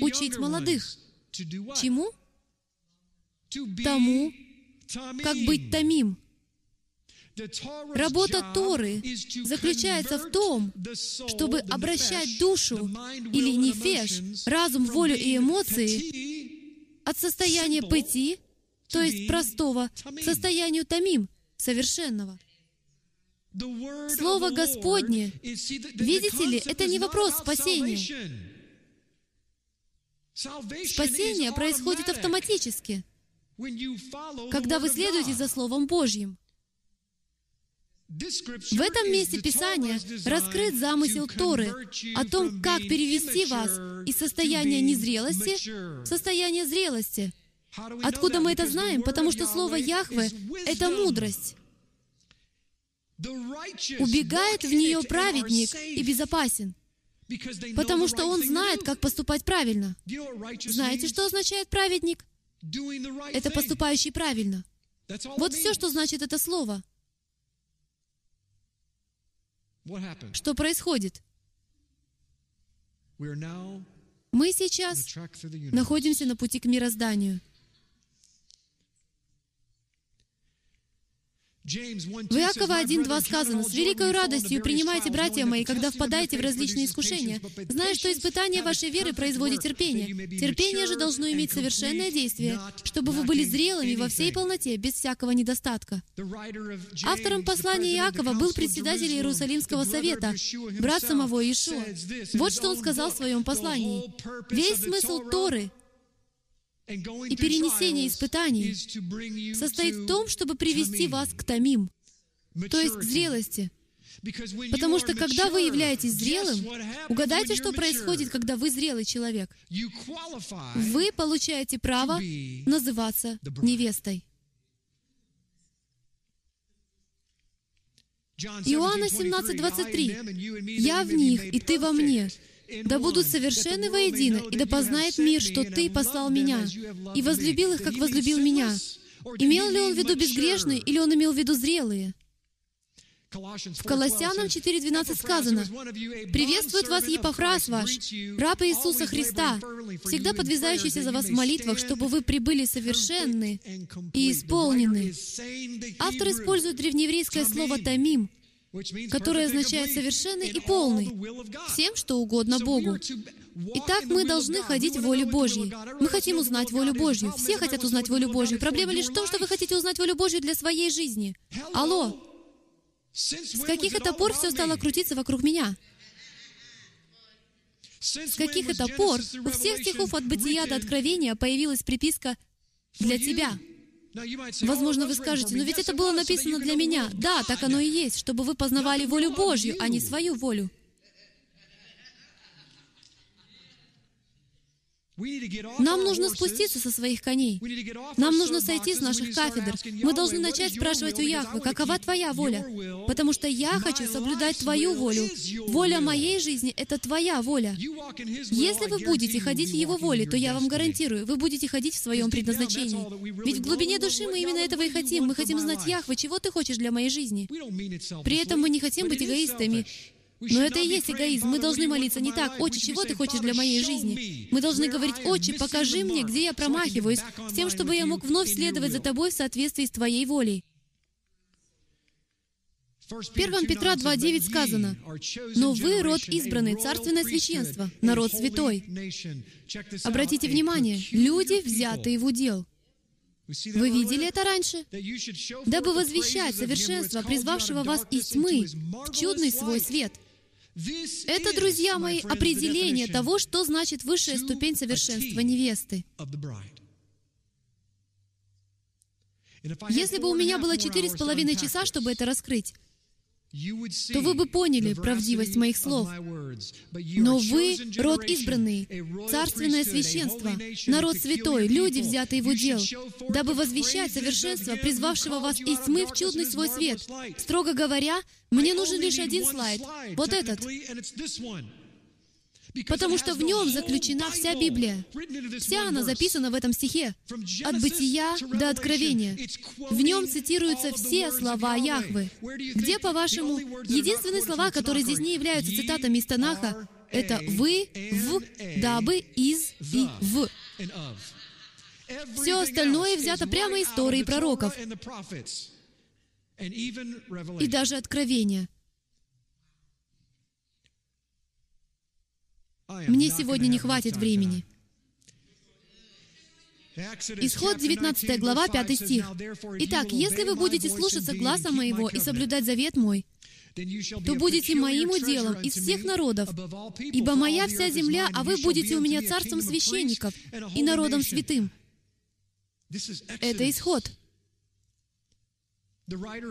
Учить молодых. Чему? Тому, как быть томим. Работа Торы заключается в том, чтобы обращать душу или нефеш, разум, волю и эмоции от состояния пыти, то есть простого, к состоянию томим, совершенного. Слово Господне, видите ли, это не вопрос спасения. Спасение происходит автоматически, когда вы следуете за Словом Божьим. В этом месте Писания раскрыт замысел Торы о том, как перевести вас из состояния незрелости в состояние зрелости. Откуда мы это знаем? Потому что слово Яхве — это мудрость. Убегает в нее праведник и безопасен потому что он знает, как поступать правильно. Знаете, что означает праведник? Это поступающий правильно. Вот все, что значит это слово. Что происходит? Мы сейчас находимся на пути к мирозданию. В Иакова 1.2 сказано, «С великой радостью принимайте, братья мои, когда впадаете в различные искушения, зная, что испытание вашей веры производит терпение. Терпение же должно иметь совершенное действие, чтобы вы были зрелыми во всей полноте, без всякого недостатка». Автором послания Иакова был председатель Иерусалимского совета, брат самого Иешуа. Вот что он сказал в своем послании. «Весь смысл Торы — и перенесение испытаний состоит в том, чтобы привести вас к томим, то есть к зрелости. Потому что когда вы являетесь зрелым, угадайте, что происходит, когда вы зрелый человек. Вы получаете право называться невестой. Иоанна 17:23. «Я в них, и ты во мне, да будут совершенны воедино, и да познает мир, что Ты послал меня, и возлюбил их, как возлюбил меня. Имел ли он в виду безгрешные, или он имел в виду зрелые? В Колоссянам 4.12 сказано, «Приветствует вас Епофраз ваш, раб Иисуса Христа, всегда подвязающийся за вас в молитвах, чтобы вы прибыли совершенны и исполнены». Автор использует древнееврейское слово «тамим», которое означает совершенный и полный, всем, что угодно Богу. Итак, мы должны ходить в воле Божьей. Мы хотим узнать волю Божью. Все хотят узнать волю Божью. Проблема лишь в том, что вы хотите узнать волю Божью для своей жизни. Алло! С каких это пор все стало крутиться вокруг меня? С каких это пор у всех стихов от Бытия до Откровения появилась приписка «для тебя»? Возможно, вы скажете, но ведь это было написано для меня. Да, так оно и есть, чтобы вы познавали волю Божью, а не свою волю. Нам нужно спуститься со своих коней. Нам нужно сойти с наших кафедр. Мы должны начать спрашивать у Яхвы, какова Твоя воля? Потому что я хочу соблюдать Твою волю. Воля моей жизни — это Твоя воля. Если вы будете ходить в Его воле, то я вам гарантирую, вы будете ходить в своем предназначении. Ведь в глубине души мы именно этого и хотим. Мы хотим знать, Яхвы, чего Ты хочешь для моей жизни. При этом мы не хотим быть эгоистами. Но это и есть эгоизм. Мы должны молиться не так, «Отче, чего ты хочешь для моей жизни?» Мы должны говорить, «Отче, покажи мне, где я промахиваюсь, с тем, чтобы я мог вновь следовать за тобой в соответствии с твоей волей». В 1 Петра 2.9 сказано, «Но вы род избранный, царственное священство, народ святой». Обратите внимание, люди, взятые в удел. Вы видели это раньше? Дабы возвещать совершенство, призвавшего вас из тьмы в чудный свой свет. Это, друзья мои, определение того, что значит высшая ступень совершенства невесты. Если бы у меня было четыре с половиной часа, чтобы это раскрыть, то вы бы поняли правдивость моих слов. Но вы — род избранный, царственное священство, народ святой, люди, взятые в удел, дабы возвещать совершенство, призвавшего вас из тьмы в чудный свой свет. Строго говоря, мне нужен лишь один слайд, вот этот. Потому что в нем заключена вся Библия. Вся она записана в этом стихе. От Бытия до Откровения. В нем цитируются все слова Яхвы. Где, по-вашему, единственные слова, которые здесь не являются цитатами из Танаха, это «вы», «в», «дабы», «из» и «в». Все остальное взято прямо из Торы и пророков. И даже Откровения. Мне сегодня не хватит времени. Исход 19 глава, 5 стих. «Итак, если вы будете слушаться гласа моего и соблюдать завет мой, то будете моим уделом из всех народов, ибо моя вся земля, а вы будете у меня царством священников и народом святым». Это исход.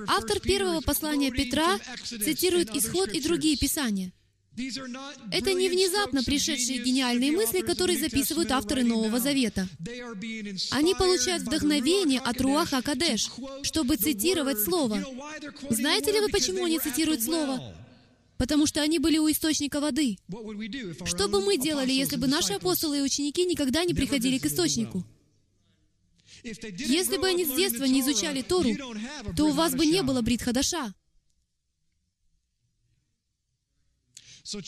Автор первого послания Петра цитирует исход и другие писания — это не внезапно пришедшие гениальные мысли, которые записывают авторы Нового Завета. Они получают вдохновение от Руаха Кадеш, чтобы цитировать Слово. Знаете ли вы, почему они цитируют Слово? Потому что они были у источника воды. Что бы мы делали, если бы наши апостолы и ученики никогда не приходили к источнику? Если бы они с детства не изучали Тору, то у вас бы не было Брит Хадаша.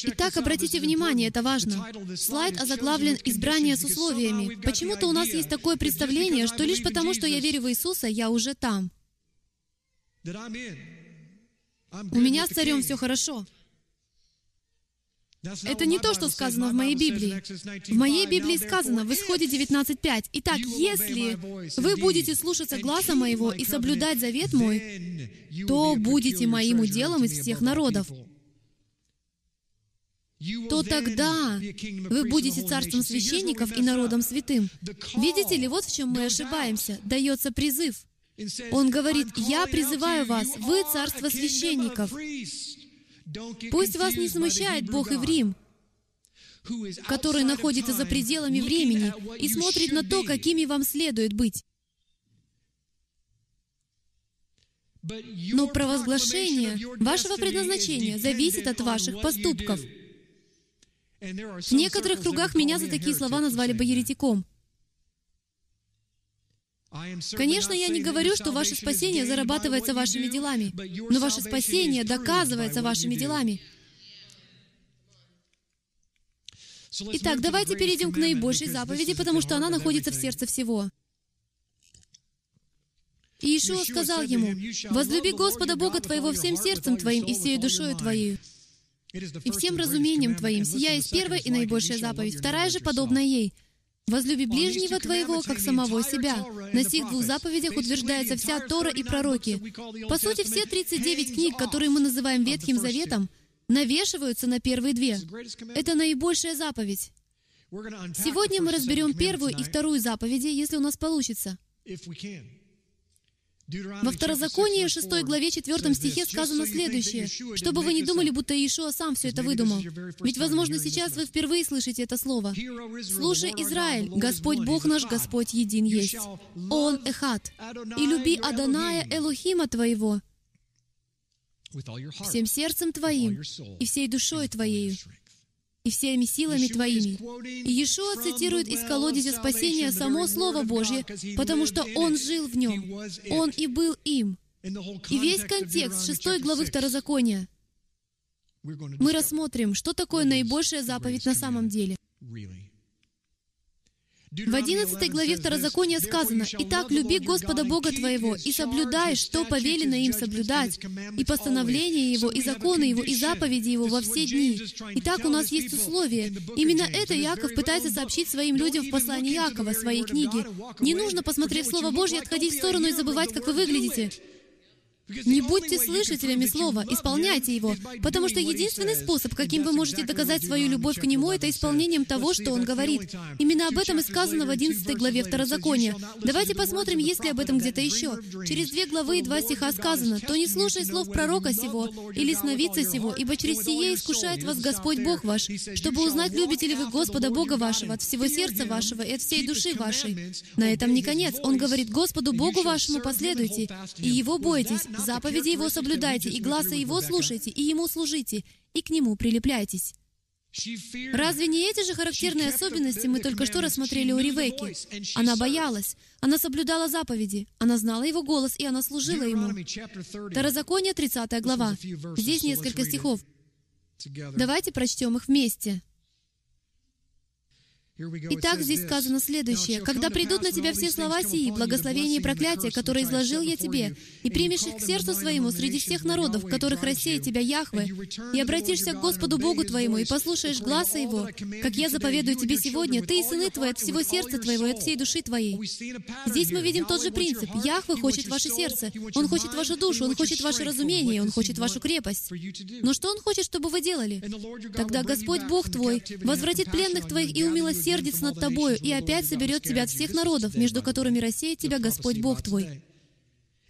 Итак, обратите внимание, это важно. Слайд озаглавлен «Избрание с условиями». Почему-то у нас есть такое представление, что лишь потому, что я верю в Иисуса, я уже там. У меня с царем все хорошо. Это не то, что сказано в моей Библии. В моей Библии сказано в Исходе 19.5. Итак, если вы будете слушаться глаза моего и соблюдать завет мой, то будете моим уделом из всех народов то тогда вы будете царством священников и народом святым. Видите ли, вот в чем мы ошибаемся. Дается призыв. Он говорит, «Я призываю вас, вы царство священников». Пусть вас не смущает Бог и Рим, который находится за пределами времени и смотрит на то, какими вам следует быть. Но провозглашение вашего предназначения зависит от ваших поступков — в некоторых кругах меня за такие слова назвали бы еретиком. Конечно, я не говорю, что ваше спасение зарабатывается вашими делами, но ваше спасение доказывается вашими делами. Итак, давайте перейдем к наибольшей заповеди, потому что она находится в сердце всего. И Ишуа сказал ему, «Возлюби Господа Бога твоего всем сердцем твоим и всей душою твоей, и всем разумением твоим, сия есть первая и наибольшая заповедь. Вторая же подобна ей. Возлюби ближнего твоего, как самого себя. На сих двух заповедях утверждается вся Тора и пророки. По сути, все 39 книг, которые мы называем Ветхим Заветом, навешиваются на первые две. Это наибольшая заповедь. Сегодня мы разберем первую и вторую заповеди, если у нас получится. Во Второзаконии 6 главе 4 стихе сказано следующее, чтобы вы не думали, будто Иешуа сам все это выдумал. Ведь, возможно, сейчас вы впервые слышите это слово. «Слушай, Израиль, Господь Бог наш, Господь един есть. Он Эхат. И люби Аданая Элохима твоего всем сердцем твоим и всей душой твоею и всеми силами Твоими. Иешуа цитирует из колодезя спасения само Слово Божье, потому что Он жил в нем. Он и был им. И весь контекст шестой главы Второзакония мы рассмотрим, что такое наибольшая заповедь на самом деле. В 11 главе Второзакония сказано, «Итак, люби Господа Бога твоего, и соблюдай, что повелено им соблюдать, и постановления Его, и законы Его, и заповеди Его во все дни». Итак, у нас есть условия. Именно это Яков пытается сообщить своим людям в послании Якова, своей книге. Не нужно, посмотрев Слово Божье, отходить в сторону и забывать, как вы выглядите. Не будьте слышателями Слова, исполняйте его, потому что единственный способ, каким вы можете доказать свою любовь к Нему, это исполнением того, что Он говорит. Именно об этом и сказано в 11 главе Второзакония. Давайте посмотрим, есть ли об этом где-то еще. Через две главы и два стиха сказано, «То не слушай слов пророка сего или сновидца сего, ибо через сие искушает вас Господь Бог ваш, чтобы узнать, любите ли вы Господа Бога вашего от всего сердца вашего и от всей души вашей». На этом не конец. Он говорит, «Господу Богу вашему последуйте, и Его бойтесь, Заповеди Его соблюдайте, и глаза Его слушайте, и Ему служите, и к Нему прилепляйтесь. Разве не эти же характерные особенности мы только что рассмотрели у Ревеки? Она боялась, она соблюдала заповеди, она знала Его голос, и она служила Ему. Второзаконие, 30 глава. Здесь несколько стихов. Давайте прочтем их вместе. Итак, здесь сказано следующее. «Когда придут на тебя все слова сии, благословения и проклятия, которые изложил я тебе, и примешь их к сердцу своему среди всех народов, в которых рассеет тебя Яхве, и обратишься к Господу Богу твоему, и послушаешь гласа Его, как я заповедую тебе сегодня, ты и сыны твои от всего сердца твоего и от всей души твоей». Здесь мы видим тот же принцип. Яхве хочет ваше сердце, Он хочет вашу душу, Он хочет ваше разумение, Он хочет вашу крепость. Но что Он хочет, чтобы вы делали? Тогда Господь Бог твой возвратит пленных твоих и умилостивит усердится над тобою и опять соберет тебя от всех народов, между которыми рассеет тебя Господь Бог твой.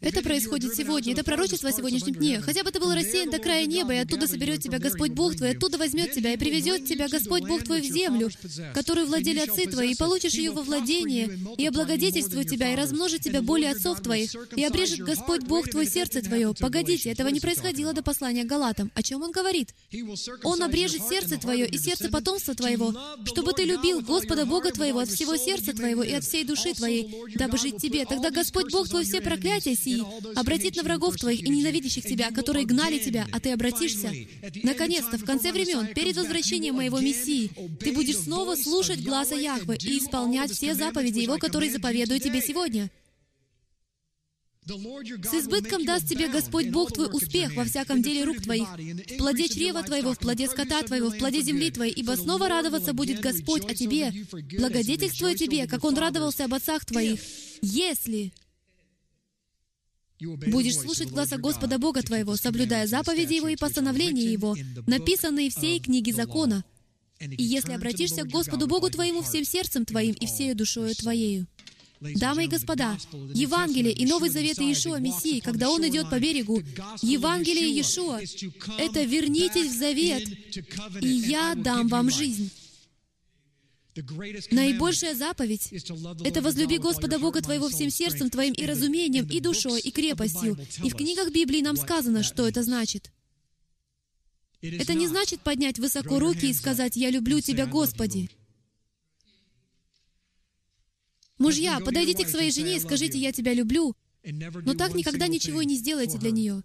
Это происходит сегодня. Это пророчество о сегодняшнем дне. Хотя бы ты был рассеян до края неба, и оттуда соберет тебя Господь Бог твой, оттуда возьмет тебя и привезет тебя Господь Бог твой в землю, которую владели отцы твои, и получишь ее во владение, и облагодетельствует тебя, и размножит тебя более отцов твоих, и обрежет Господь Бог твой сердце твое. Погодите, этого не происходило до послания Галатам. О чем он говорит? Он обрежет сердце твое и сердце потомства твоего, чтобы ты любил Господа Бога твоего от всего сердца твоего и от всей души твоей, дабы жить тебе. Тогда Господь Бог твой все проклятия сии обратит на врагов твоих и ненавидящих тебя, которые гнали тебя, а ты обратишься. Наконец-то, в конце времен, перед возвращением моего Мессии, ты будешь снова слушать глаза Яхвы и исполнять все заповеди Его, которые заповедую тебе сегодня. С избытком даст тебе Господь Бог твой успех во всяком деле рук твоих, в плоде чрева твоего, в плоде скота твоего, в плоде земли твоей, ибо снова радоваться будет Господь о тебе, благодетельствуя тебе, как Он радовался об отцах твоих, если Будешь слушать глаза Господа Бога твоего, соблюдая заповеди Его и постановления Его, написанные всей книги закона. И если обратишься к Господу Богу твоему всем сердцем твоим и всею душою твоею. Дамы и господа, Евангелие и Новый Завет Иешуа Мессии, когда Он идет по берегу, Евангелие Иешуа — это «вернитесь в завет, и я дам вам жизнь». Наибольшая заповедь — это возлюби Господа Бога твоего всем сердцем твоим и разумением, и душой, и крепостью. И в книгах Библии нам сказано, что это значит. Это не значит поднять высоко руки и сказать «Я люблю Тебя, Господи». Мужья, подойдите к своей жене и скажите «Я тебя люблю», но так никогда ничего и не сделайте для нее.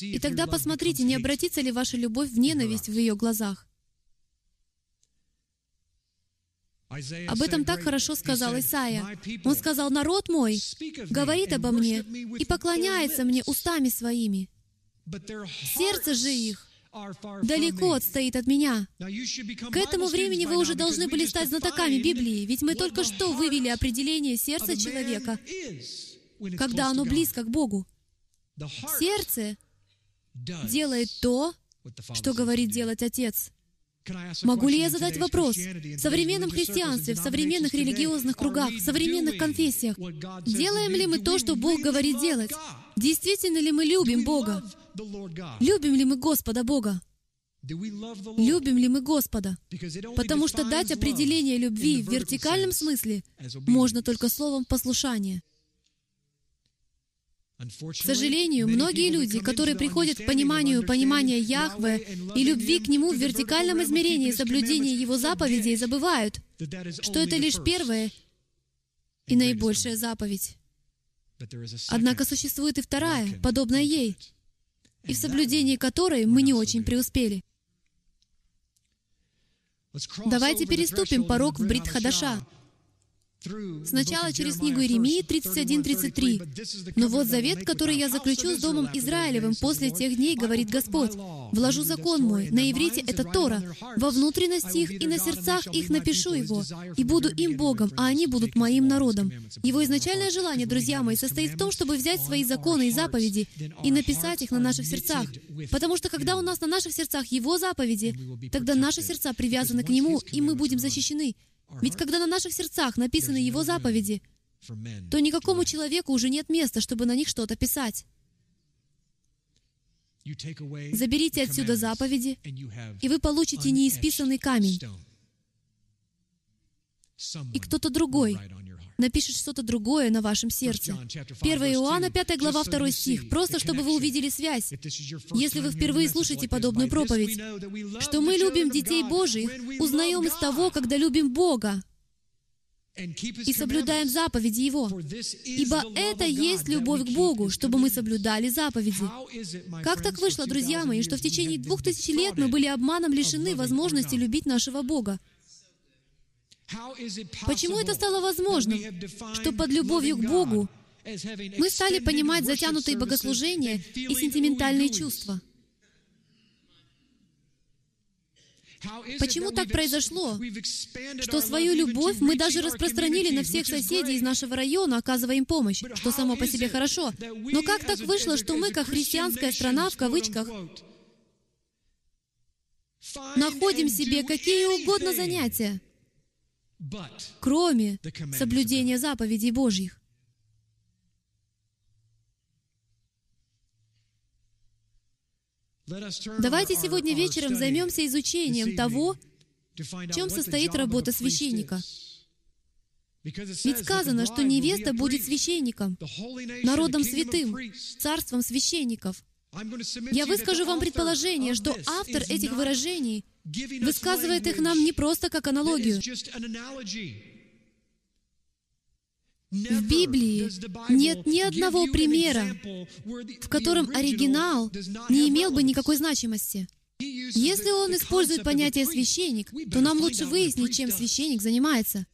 И тогда посмотрите, не обратится ли ваша любовь в ненависть в ее глазах. Об этом так хорошо сказал Исаия. Он сказал, «Народ мой говорит обо мне и поклоняется мне устами своими. Сердце же их далеко отстоит от меня. К этому времени вы уже должны были стать знатоками Библии, ведь мы только что вывели определение сердца человека, когда оно близко к Богу. Сердце делает то, что говорит делать Отец. Могу ли я задать вопрос? В современном христианстве, в современных религиозных кругах, в современных конфессиях, делаем ли мы то, что Бог говорит делать? Действительно ли мы любим Бога? Любим ли мы Господа Бога? Любим ли мы Господа? Потому что дать определение любви в вертикальном смысле можно только словом послушания. К сожалению, многие люди, которые приходят к пониманию понимания Яхве и любви к Нему в вертикальном измерении соблюдения Его заповедей, забывают, что это лишь первая и наибольшая заповедь. Однако существует и вторая, подобная ей, и в соблюдении которой мы не очень преуспели. Давайте переступим порог в Бритхадаша, Сначала через книгу Иеремии 31.33. «Но вот завет, который я заключу с Домом Израилевым после тех дней, говорит Господь, вложу закон мой, на иврите это Тора, во внутренности их и на сердцах их напишу его, и буду им Богом, а они будут моим народом». Его изначальное желание, друзья мои, состоит в том, чтобы взять свои законы и заповеди и написать их на наших сердцах. Потому что когда у нас на наших сердцах Его заповеди, тогда наши сердца привязаны к Нему, и мы будем защищены. Ведь когда на наших сердцах написаны Его заповеди, то никакому человеку уже нет места, чтобы на них что-то писать. Заберите отсюда заповеди, и вы получите неисписанный камень. И кто-то другой напишет что-то другое на вашем сердце. 1 Иоанна, 5 глава, 2 стих, просто чтобы вы увидели связь. Если вы впервые слушаете подобную проповедь, что мы любим детей Божьих, узнаем из того, когда любим Бога и соблюдаем заповеди Его. Ибо это есть любовь к Богу, чтобы мы соблюдали заповеди. Как так вышло, друзья мои, что в течение двух тысяч лет мы были обманом лишены возможности любить нашего Бога? Почему это стало возможным, что под любовью к Богу мы стали понимать затянутые богослужения и сентиментальные чувства? Почему так произошло, что свою любовь мы даже распространили на всех соседей из нашего района, оказывая им помощь, что само по себе хорошо. Но как так вышло, что мы, как христианская страна, в кавычках, находим себе какие угодно занятия, кроме соблюдения заповедей Божьих. Давайте сегодня вечером займемся изучением того, в чем состоит работа священника. Ведь сказано, что невеста будет священником, народом святым, царством священников. Я выскажу вам предположение, что автор этих выражений высказывает их нам не просто как аналогию. В Библии нет ни одного примера, в котором оригинал не имел бы никакой значимости. Если он использует понятие «священник», то нам лучше выяснить, чем священник занимается.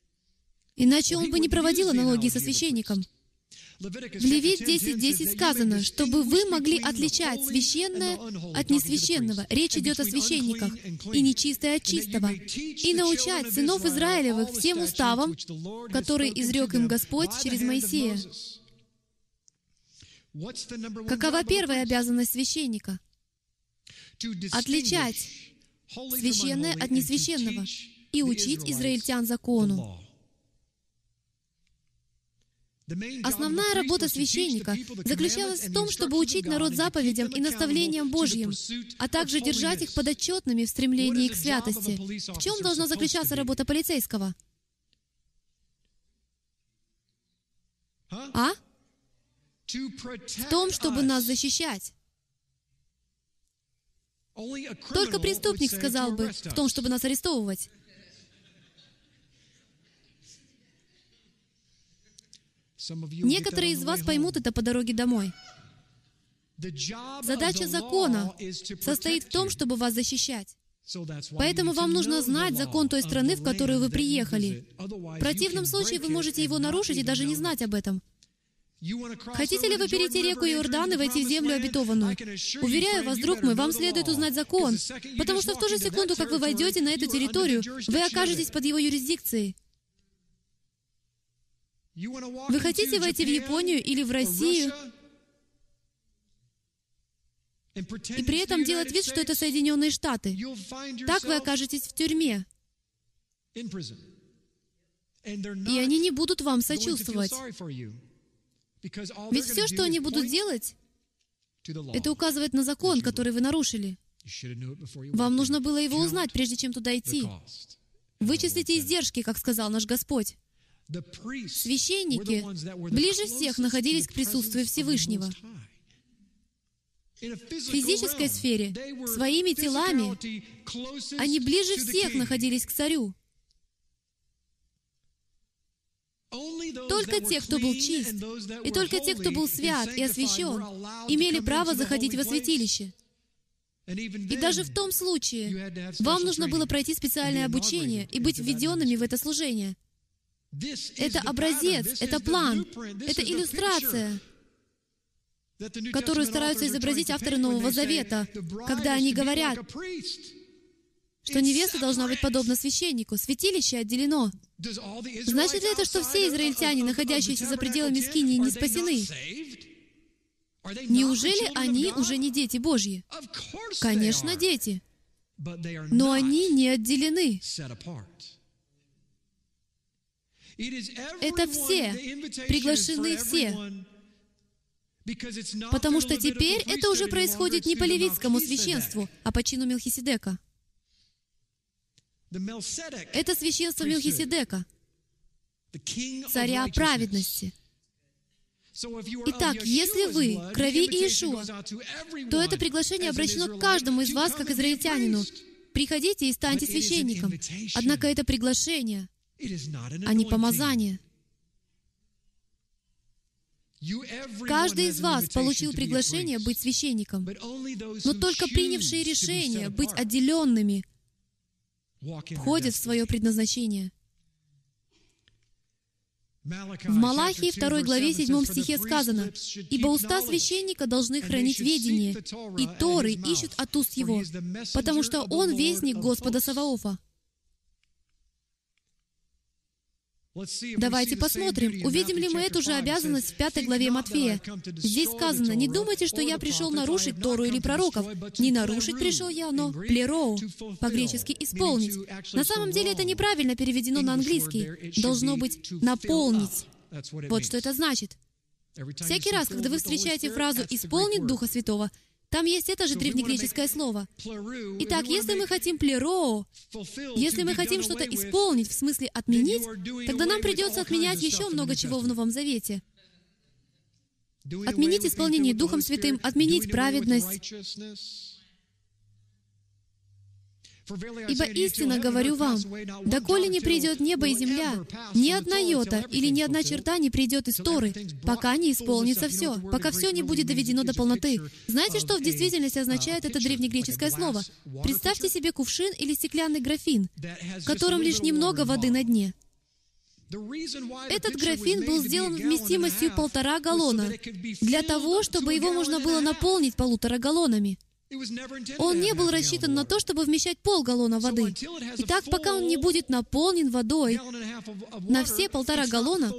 Иначе он бы не проводил аналогии со священником. В Левит 10.10 сказано, чтобы вы могли отличать священное от несвященного. Речь идет о священниках, и нечистое от чистого, и научать сынов Израилевых всем уставам, которые изрек им Господь через Моисея. Какова первая обязанность священника? Отличать священное от несвященного и учить израильтян закону. Основная работа священника заключалась в том, чтобы учить народ заповедям и наставлениям Божьим, а также держать их подотчетными в стремлении к святости. В чем должна заключаться работа полицейского? А? В том, чтобы нас защищать. Только преступник сказал бы в том, чтобы нас арестовывать. Некоторые из вас поймут это по дороге домой. Задача закона состоит в том, чтобы вас защищать. Поэтому вам нужно знать закон той страны, в которую вы приехали. В противном случае вы можете его нарушить и даже не знать об этом. Хотите ли вы перейти реку Иордан и войти в землю обетованную? Уверяю вас, друг мой, вам следует узнать закон, потому что в ту же секунду, как вы войдете на эту территорию, вы окажетесь под его юрисдикцией. Вы хотите войти в Японию или в Россию и при этом делать вид, что это Соединенные Штаты. Так вы окажетесь в тюрьме. И они не будут вам сочувствовать. Ведь все, что они будут делать, это указывает на закон, который вы нарушили. Вам нужно было его узнать, прежде чем туда идти. Вычислите издержки, как сказал наш Господь. Священники ближе всех находились к присутствию Всевышнего. В физической сфере, своими телами, они ближе всех находились к царю. Только те, кто был чист, и только те, кто был свят и освящен, имели право заходить во святилище. И даже в том случае вам нужно было пройти специальное обучение и быть введенными в это служение. Это образец, это план, это иллюстрация, которую стараются изобразить авторы Нового Завета, когда они говорят, что невеста должна быть подобна священнику. Святилище отделено. Значит ли это, что все израильтяне, находящиеся за пределами Скинии, не спасены? Неужели они уже не дети Божьи? Конечно, дети. Но они не отделены. Это все, приглашены все. Потому что теперь это уже происходит не по левитскому священству, а по чину Мелхиседека. Это священство Мелхиседека, царя праведности. Итак, если вы крови Иешуа, то это приглашение обращено к каждому из вас, как израильтянину. Приходите и станьте священником. Однако это приглашение, а не помазание. Каждый из вас получил приглашение быть священником, но только принявшие решение быть отделенными входят в свое предназначение. В Малахии 2 главе 7 стихе сказано, «Ибо уста священника должны хранить ведение, и Торы ищут от уст его, потому что он вестник Господа Саваофа». Давайте посмотрим, увидим ли мы эту же обязанность в пятой главе Матфея. Здесь сказано, «Не думайте, что я пришел нарушить Тору или пророков. Не нарушить пришел я, но плероу, по-гречески «исполнить». На самом деле это неправильно переведено на английский. Должно быть «наполнить». Вот что это значит. Всякий раз, когда вы встречаете фразу «исполнить Духа Святого», там есть это же древнегреческое слово. Итак, если мы хотим плеро, если мы хотим что-то исполнить, в смысле отменить, тогда нам придется отменять еще много чего в Новом Завете. Отменить исполнение Духом Святым, отменить праведность, Ибо истинно говорю вам, доколе не придет небо и земля, ни одна йота или ни одна черта не придет из Торы, пока не исполнится все, пока все не будет доведено до полноты. Знаете, что в действительности означает это древнегреческое слово? Представьте себе кувшин или стеклянный графин, в котором лишь немного воды на дне. Этот графин был сделан вместимостью полтора галлона, для того, чтобы его можно было наполнить полутора галлонами. Он не был рассчитан на то, чтобы вмещать полгаллона воды. Итак, пока он не будет наполнен водой на все полтора галлона,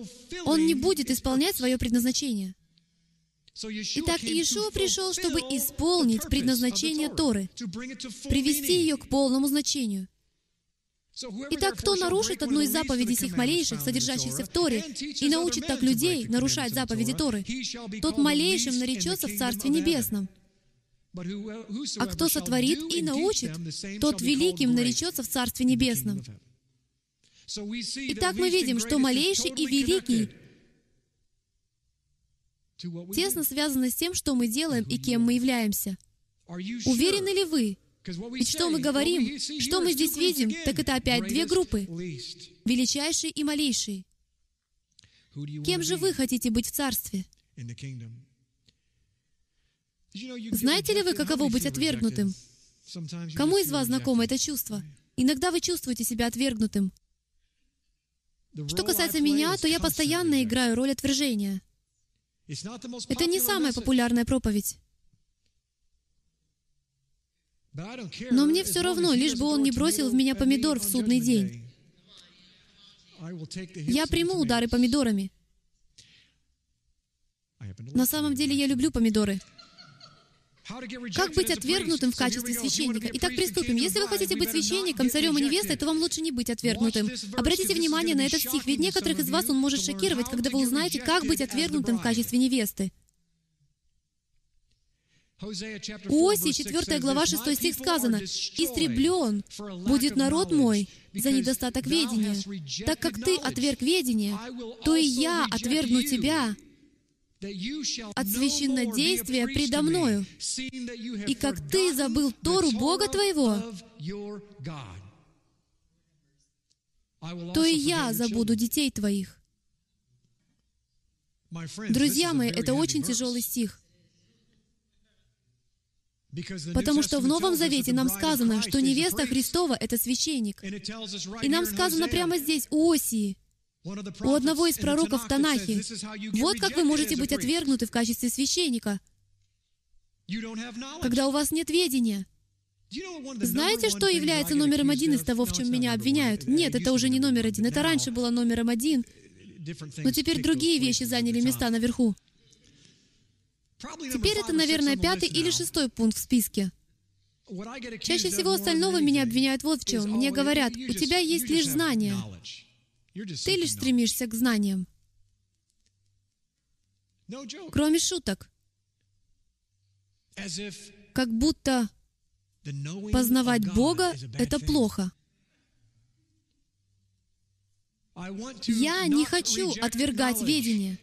он не будет исполнять свое предназначение. Итак, Иешуа пришел, чтобы исполнить предназначение Торы, привести ее к полному значению. Итак, кто нарушит одну из заповедей сих малейших, содержащихся в Торе, и научит так людей нарушать заповеди Торы, тот малейшим наречется в Царстве Небесном. А кто сотворит и научит, тот великим наречется в Царстве Небесном. Итак, мы видим, что малейший и великий тесно связаны с тем, что мы делаем и кем мы являемся. Уверены ли вы? Ведь что мы говорим, что мы здесь видим, так это опять две группы. Величайший и малейший. Кем же вы хотите быть в Царстве? Знаете ли вы, каково быть отвергнутым? Кому из вас знакомо это чувство? Иногда вы чувствуете себя отвергнутым. Что касается меня, то я постоянно играю роль отвержения. Это не самая популярная проповедь. Но мне все равно, лишь бы он не бросил в меня помидор в судный день. Я приму удары помидорами. На самом деле я люблю помидоры. Как быть отвергнутым в качестве священника? Итак, приступим. Если вы хотите быть священником, царем и невестой, то вам лучше не быть отвергнутым. Обратите внимание на этот стих, ведь некоторых из вас он может шокировать, когда вы узнаете, как быть отвергнутым в качестве невесты. У Осии 4 глава 6 стих сказано, «Истреблен будет народ мой за недостаток ведения. Так как ты отверг ведение, то и я отвергну тебя от священнодействия предо мною. И как ты забыл Тору Бога твоего, то и я забуду детей твоих. Друзья мои, это очень тяжелый стих. Потому что в Новом Завете нам сказано, что невеста Христова — это священник. И нам сказано прямо здесь, у Осии, у одного из пророков в Танахе, вот как вы можете быть отвергнуты в качестве священника, когда у вас нет ведения. Знаете, что является номером один из того, в чем меня обвиняют? Нет, это уже не номер один. Это раньше было номером один. Но теперь другие вещи заняли места наверху. Теперь это, наверное, пятый или шестой пункт в списке. Чаще всего остального меня обвиняют вот в чем. Мне говорят, у тебя есть лишь знания. Ты лишь стремишься к знаниям. Кроме шуток. Как будто познавать Бога — это плохо. Я не хочу отвергать ведение.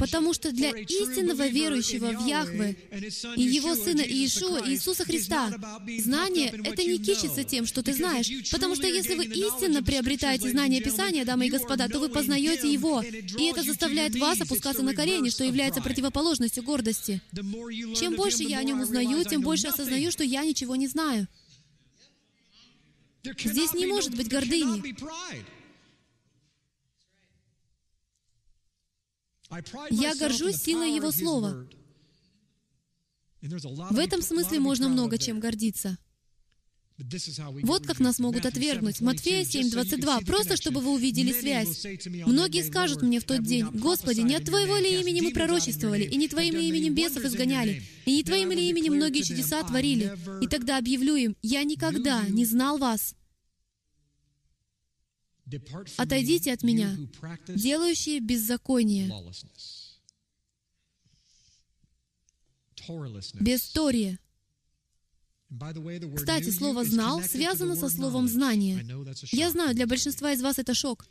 Потому что для истинного верующего в Яхве и Его Сына Иешуа, Иисуса Христа, знание — это не кичится тем, что ты знаешь. Потому что если вы истинно приобретаете знание Писания, дамы и господа, то вы познаете Его. И это заставляет вас опускаться на колени, что является противоположностью гордости. Чем больше я о Нем узнаю, тем больше осознаю, что я ничего не знаю. Здесь не может быть гордыни. Я горжусь силой Его Слова. В этом смысле можно много чем гордиться. Вот как нас могут отвергнуть. Матфея 7:22. Просто чтобы вы увидели связь. Многие скажут мне в тот день, «Господи, не от Твоего ли имени мы пророчествовали, и не Твоим ли именем бесов изгоняли, и не Твоим ли именем многие чудеса творили?» И тогда объявлю им, «Я никогда не знал вас. Отойдите от меня, делающие беззаконие, без Тория. Кстати, слово «знал» связано со словом «знание». Я знаю, для большинства из вас это шок.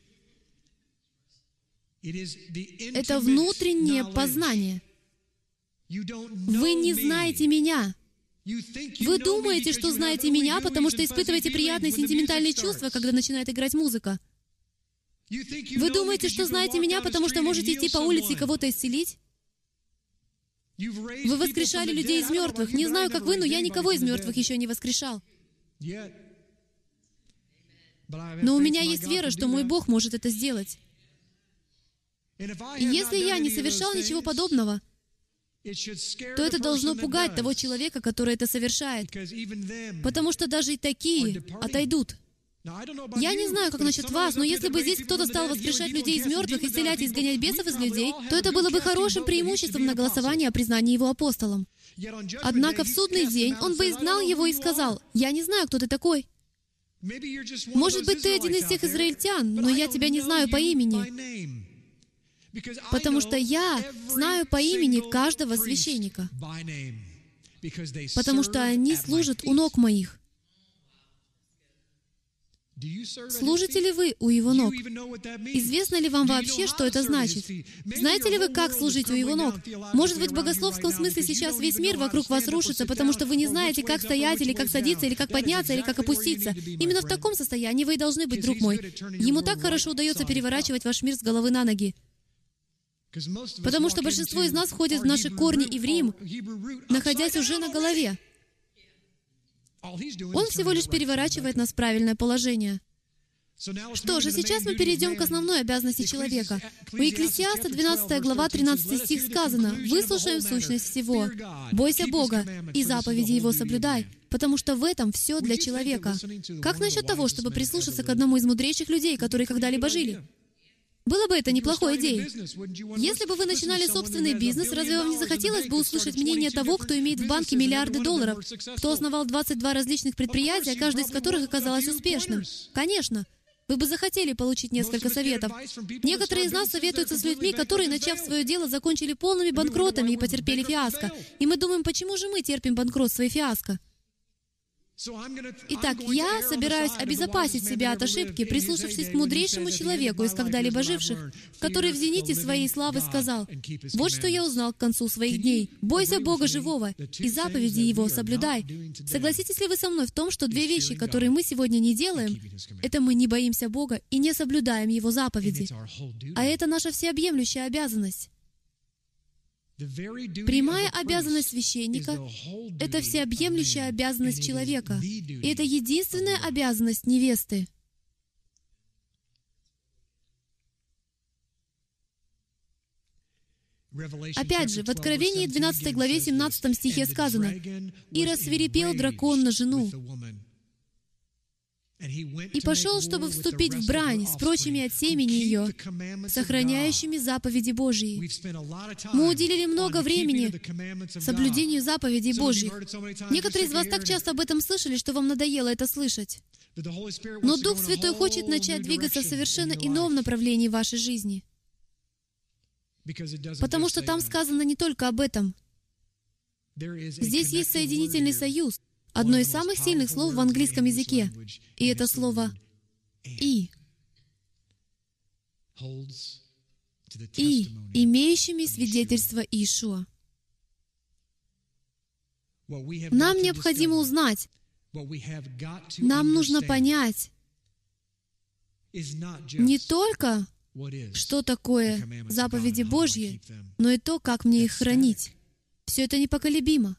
Это внутреннее познание. Вы не знаете меня. Вы думаете, что знаете меня, потому что испытываете приятные сентиментальные чувства, когда начинает играть музыка. Вы думаете, что знаете меня, потому что можете идти по улице и кого-то исцелить? Вы воскрешали людей из мертвых. Не знаю, как вы, но я никого из мертвых еще не воскрешал. Но у меня есть вера, что мой Бог может это сделать. И если я не совершал ничего подобного, то это должно пугать того человека, который это совершает. Потому что даже и такие отойдут. Я не знаю, как насчет вас, но если бы здесь кто-то стал воскрешать людей из мертвых, исцелять и изгонять бесов из людей, то это было бы хорошим преимуществом на голосование о признании его апостолом. Однако в судный день он бы изгнал его и сказал, «Я не знаю, кто ты такой. Может быть, ты один из тех израильтян, но я тебя не знаю по имени. Потому что я знаю по имени каждого священника. Потому что они служат у ног моих. Служите ли вы у Его ног? Известно ли вам вообще, что это значит? Знаете ли вы, как служить у Его ног? Может быть, в богословском смысле сейчас весь мир вокруг вас рушится, потому что вы не знаете, как стоять, или как садиться, или как подняться, или как опуститься. Именно в таком состоянии вы и должны быть, друг мой. Ему так хорошо удается переворачивать ваш мир с головы на ноги. Потому что большинство из нас входит в наши корни и в Рим, находясь уже на голове. Он всего лишь переворачивает нас в правильное положение. Что же, сейчас мы перейдем к основной обязанности человека. У Екклесиаста 12 глава 13 стих сказано, «Выслушаем сущность всего. Бойся Бога и заповеди Его соблюдай, потому что в этом все для человека». Как насчет того, чтобы прислушаться к одному из мудрейших людей, которые когда-либо жили? Было бы это неплохой идеей. Если бы вы начинали собственный бизнес, разве вам не захотелось бы услышать мнение того, кто имеет в банке миллиарды долларов, кто основал 22 различных предприятия, каждое из которых оказалось успешным? Конечно. Вы бы захотели получить несколько советов. Некоторые из нас советуются с людьми, которые, начав свое дело, закончили полными банкротами и потерпели фиаско. И мы думаем, почему же мы терпим банкротство и фиаско? Итак, я собираюсь обезопасить себя от ошибки, прислушавшись к мудрейшему человеку из когда-либо живших, который в зените своей славы сказал, «Вот что я узнал к концу своих дней. Бойся Бога живого, и заповеди Его соблюдай». Согласитесь ли вы со мной в том, что две вещи, которые мы сегодня не делаем, это мы не боимся Бога и не соблюдаем Его заповеди. А это наша всеобъемлющая обязанность. Прямая обязанность священника — это всеобъемлющая обязанность человека, и это единственная обязанность невесты. Опять же, в Откровении 12 главе 17 стихе сказано, «И рассверепел дракон на жену, и пошел, чтобы вступить в брань с прочими от семени ее, сохраняющими заповеди Божьи. Мы уделили много времени соблюдению заповедей Божьих. Некоторые из вас так часто об этом слышали, что вам надоело это слышать. Но Дух Святой хочет начать двигаться в совершенно ином направлении вашей жизни. Потому что там сказано не только об этом. Здесь есть соединительный союз — одно из самых сильных слов в английском языке, и это слово «и». «И», имеющими свидетельство Иешуа. Нам необходимо узнать, нам нужно понять не только, что такое заповеди Божьи, но и то, как мне их хранить. Все это непоколебимо.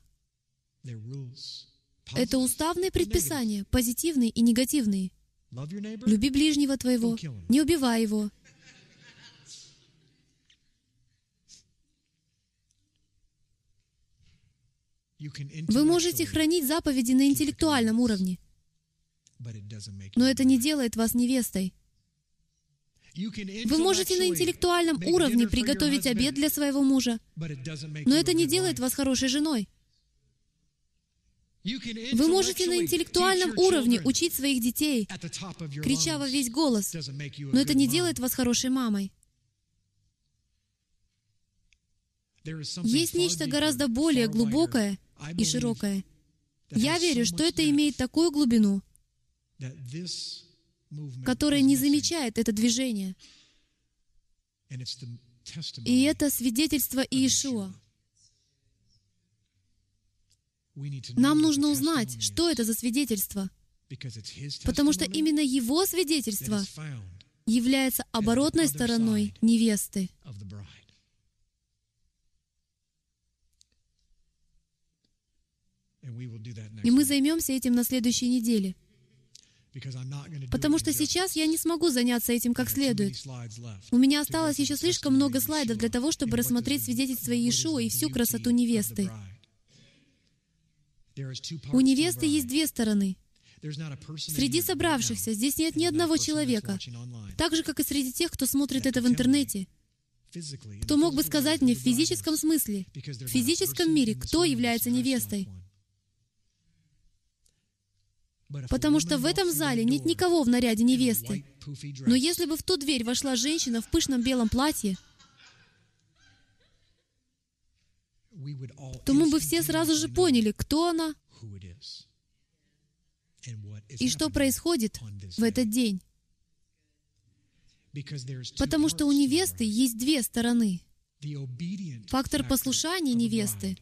Это уставные предписания, позитивные и негативные. Люби ближнего твоего, не убивай его. Вы можете хранить заповеди на интеллектуальном уровне, но это не делает вас невестой. Вы можете на интеллектуальном уровне приготовить обед для своего мужа, но это не делает вас хорошей женой. Вы можете на интеллектуальном уровне учить своих детей, крича во весь голос, но это не делает вас хорошей мамой. Есть нечто гораздо более глубокое и широкое. Я верю, что это имеет такую глубину, которая не замечает это движение. И это свидетельство Иешуа. Нам нужно узнать, что это за свидетельство, потому что именно его свидетельство является оборотной стороной невесты. И мы займемся этим на следующей неделе. Потому что сейчас я не смогу заняться этим как следует. У меня осталось еще слишком много слайдов для того, чтобы рассмотреть свидетельство Иешуа и всю красоту невесты. У невесты есть две стороны. Среди собравшихся здесь нет ни одного человека, так же, как и среди тех, кто смотрит это в интернете. Кто мог бы сказать мне в физическом смысле, в физическом мире, кто является невестой? Потому что в этом зале нет никого в наряде невесты. Но если бы в ту дверь вошла женщина в пышном белом платье, то мы бы все сразу же поняли, кто она и что происходит в этот день. Потому что у невесты есть две стороны. Фактор послушания невесты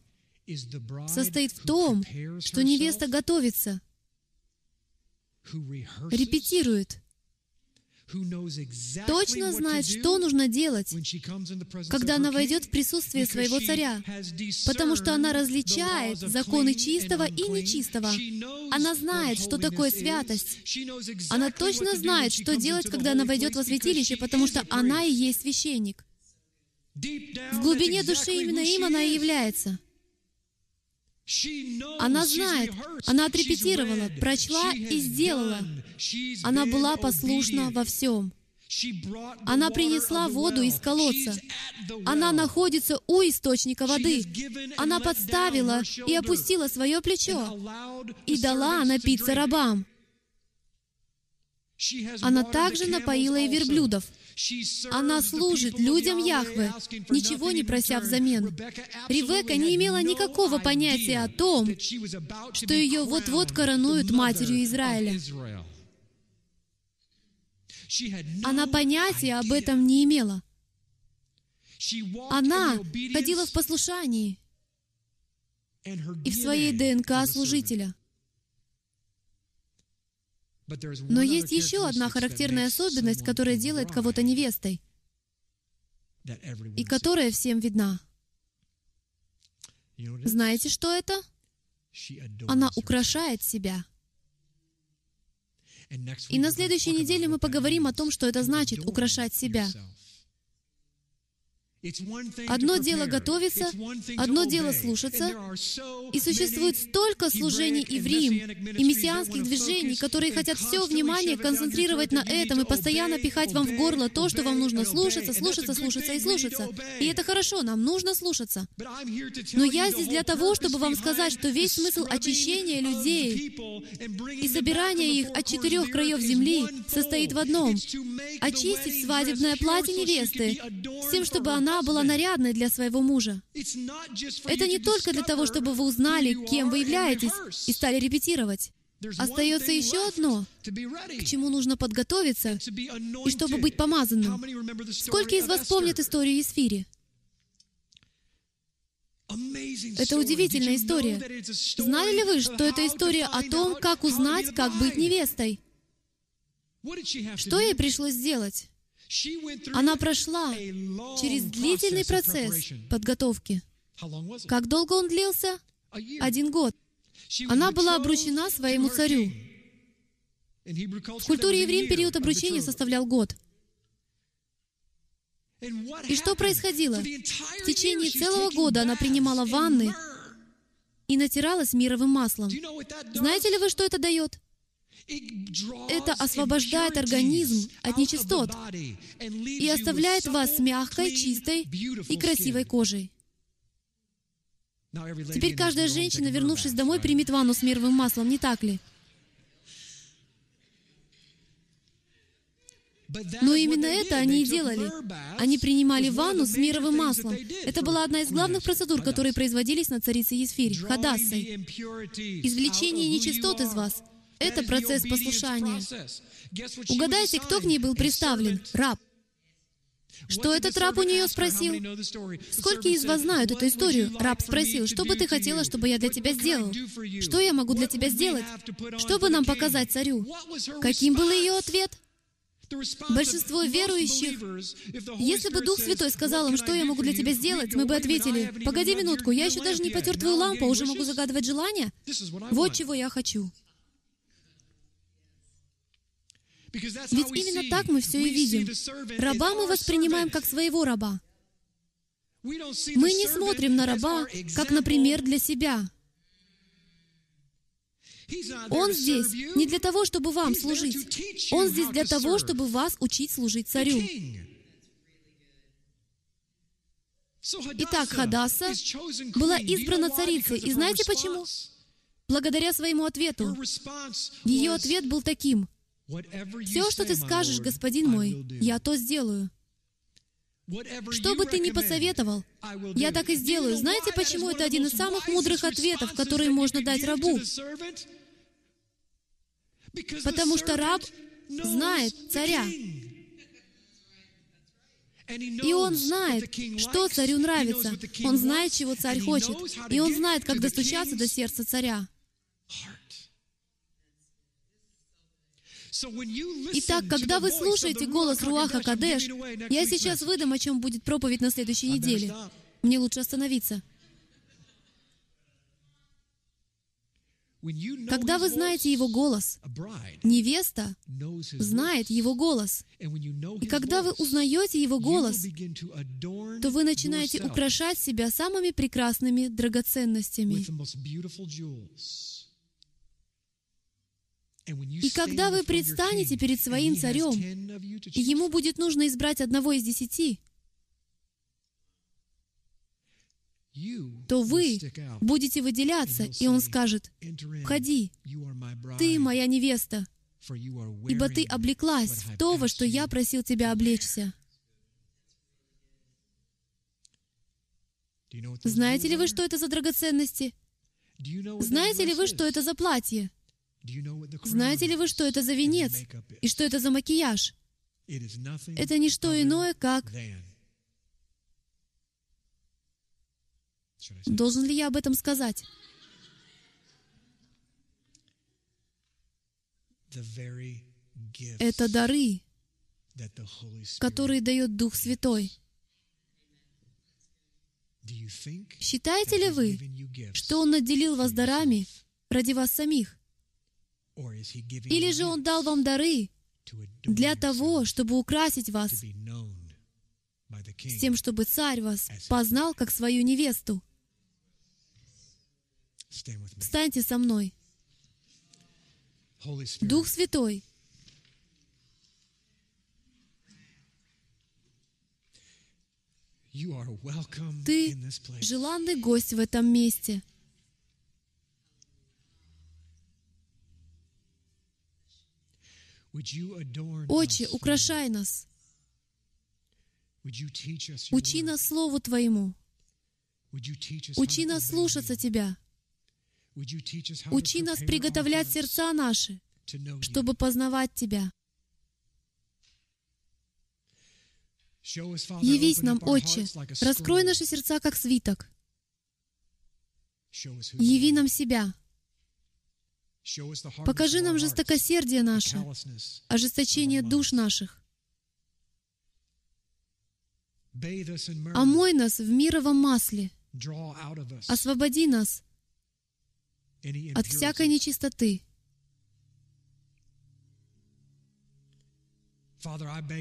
состоит в том, что невеста готовится, репетирует, точно знает, что нужно делать, когда она войдет в присутствие своего царя, потому что она различает законы чистого и нечистого. Она знает, что такое святость. Она точно знает, что делать, когда она войдет во святилище, потому что она и есть священник. В глубине души именно им она и является. Она знает, она отрепетировала, прочла и сделала. Она была послушна во всем. Она принесла воду из колодца. Она находится у источника воды. Она подставила и опустила свое плечо и дала напиться рабам. Она также напоила и верблюдов. Она служит людям Яхвы, ничего не прося взамен. Ревека не имела никакого понятия о том, что ее вот-вот коронуют матерью Израиля. Она понятия об этом не имела. Она ходила в послушании и в своей ДНК служителя. Но есть еще одна характерная особенность, которая делает кого-то невестой, и которая всем видна. Знаете, что это? Она украшает себя. И на следующей неделе мы поговорим о том, что это значит — украшать себя. Одно дело готовиться, одно дело слушаться, и существует столько служений и в Рим, и мессианских движений, которые хотят все внимание концентрировать на этом и постоянно пихать вам в горло то, что вам нужно слушаться, слушаться, слушаться и слушаться. И это хорошо, нам нужно слушаться. Но я здесь для того, чтобы вам сказать, что весь смысл очищения людей и собирания их от четырех краев земли состоит в одном — очистить свадебное платье невесты, с тем, чтобы она она была нарядной для своего мужа. Это не только для того, чтобы вы узнали, кем вы являетесь, и стали репетировать. Остается еще одно, к чему нужно подготовиться, и чтобы быть помазанным. Сколько из вас помнят историю Есфири? Это удивительная история. Знали ли вы, что это история о том, как узнать, как быть невестой? Что ей пришлось сделать? Она прошла через длительный процесс подготовки. Как долго он длился? Один год. Она была обручена своему царю. В культуре евреев период обручения составлял год. И что происходило? В течение целого года она принимала ванны и натиралась мировым маслом. Знаете ли вы, что это дает? Это освобождает организм от нечистот и оставляет вас мягкой, чистой и красивой кожей. Теперь каждая женщина, вернувшись домой, примет ванну с мировым маслом, не так ли? Но именно это они и делали. Они принимали ванну с мировым маслом. Это была одна из главных процедур, которые производились на царице Есфирь, Хадассой. Извлечение нечистот из вас. Это процесс послушания. Угадайте, кто к ней был представлен? Раб. Что этот раб у нее спросил? Сколько из вас знают эту историю? Раб спросил, что бы ты хотела, чтобы я для тебя сделал? Что я могу для тебя сделать? Что бы нам показать царю? Каким был ее ответ? Большинство верующих, если бы Дух Святой сказал им, что я могу для тебя сделать, мы бы ответили, погоди минутку, я еще даже не потер твою лампу, уже могу загадывать желания? Вот чего я хочу. Ведь именно так мы все и видим. Раба мы воспринимаем как своего раба. Мы не смотрим на раба, как, например, для себя. Он здесь не для того, чтобы вам служить. Он здесь для того, чтобы вас учить служить царю. Итак, Хадаса была избрана царицей. И знаете почему? Благодаря своему ответу. Ее ответ был таким — все, что ты скажешь, господин мой, я то сделаю. Что бы ты ни посоветовал, я так и сделаю. Знаете, почему это один из самых мудрых ответов, которые можно дать рабу? Потому что раб знает царя. И он знает, что царю нравится. Он знает, чего царь хочет. И он знает, как достучаться до сердца царя. Итак, когда вы слушаете голос Руаха Кадеш, я сейчас выдам, о чем будет проповедь на следующей неделе. Мне лучше остановиться. Когда вы знаете Его голос, невеста знает Его голос. И когда вы узнаете Его голос, то вы начинаете украшать себя самыми прекрасными драгоценностями. И когда вы предстанете перед своим царем, и ему будет нужно избрать одного из десяти, то вы будете выделяться, и он скажет, «Входи, ты моя невеста, ибо ты облеклась в то, во что я просил тебя облечься». Знаете ли вы, что это за драгоценности? Знаете ли вы, что это за платье? Знаете ли вы, что это за венец? И что это за макияж? Это не что иное, как Должен ли я об этом сказать? Это дары, которые дает Дух Святой. Считаете ли вы, что Он наделил вас дарами ради вас самих? Или же Он дал вам дары для того, чтобы украсить вас, с тем, чтобы царь вас познал как свою невесту? Встаньте со мной. Дух Святой, ты желанный гость в этом месте. Отче, украшай нас. Учи нас Слову Твоему. Учи нас слушаться Тебя. Учи нас приготовлять сердца наши, чтобы познавать Тебя. Явись нам, Отче, раскрой наши сердца, как свиток. Яви нам себя. Покажи нам жестокосердие наше, ожесточение душ наших. Омой нас в мировом масле. Освободи нас от всякой нечистоты.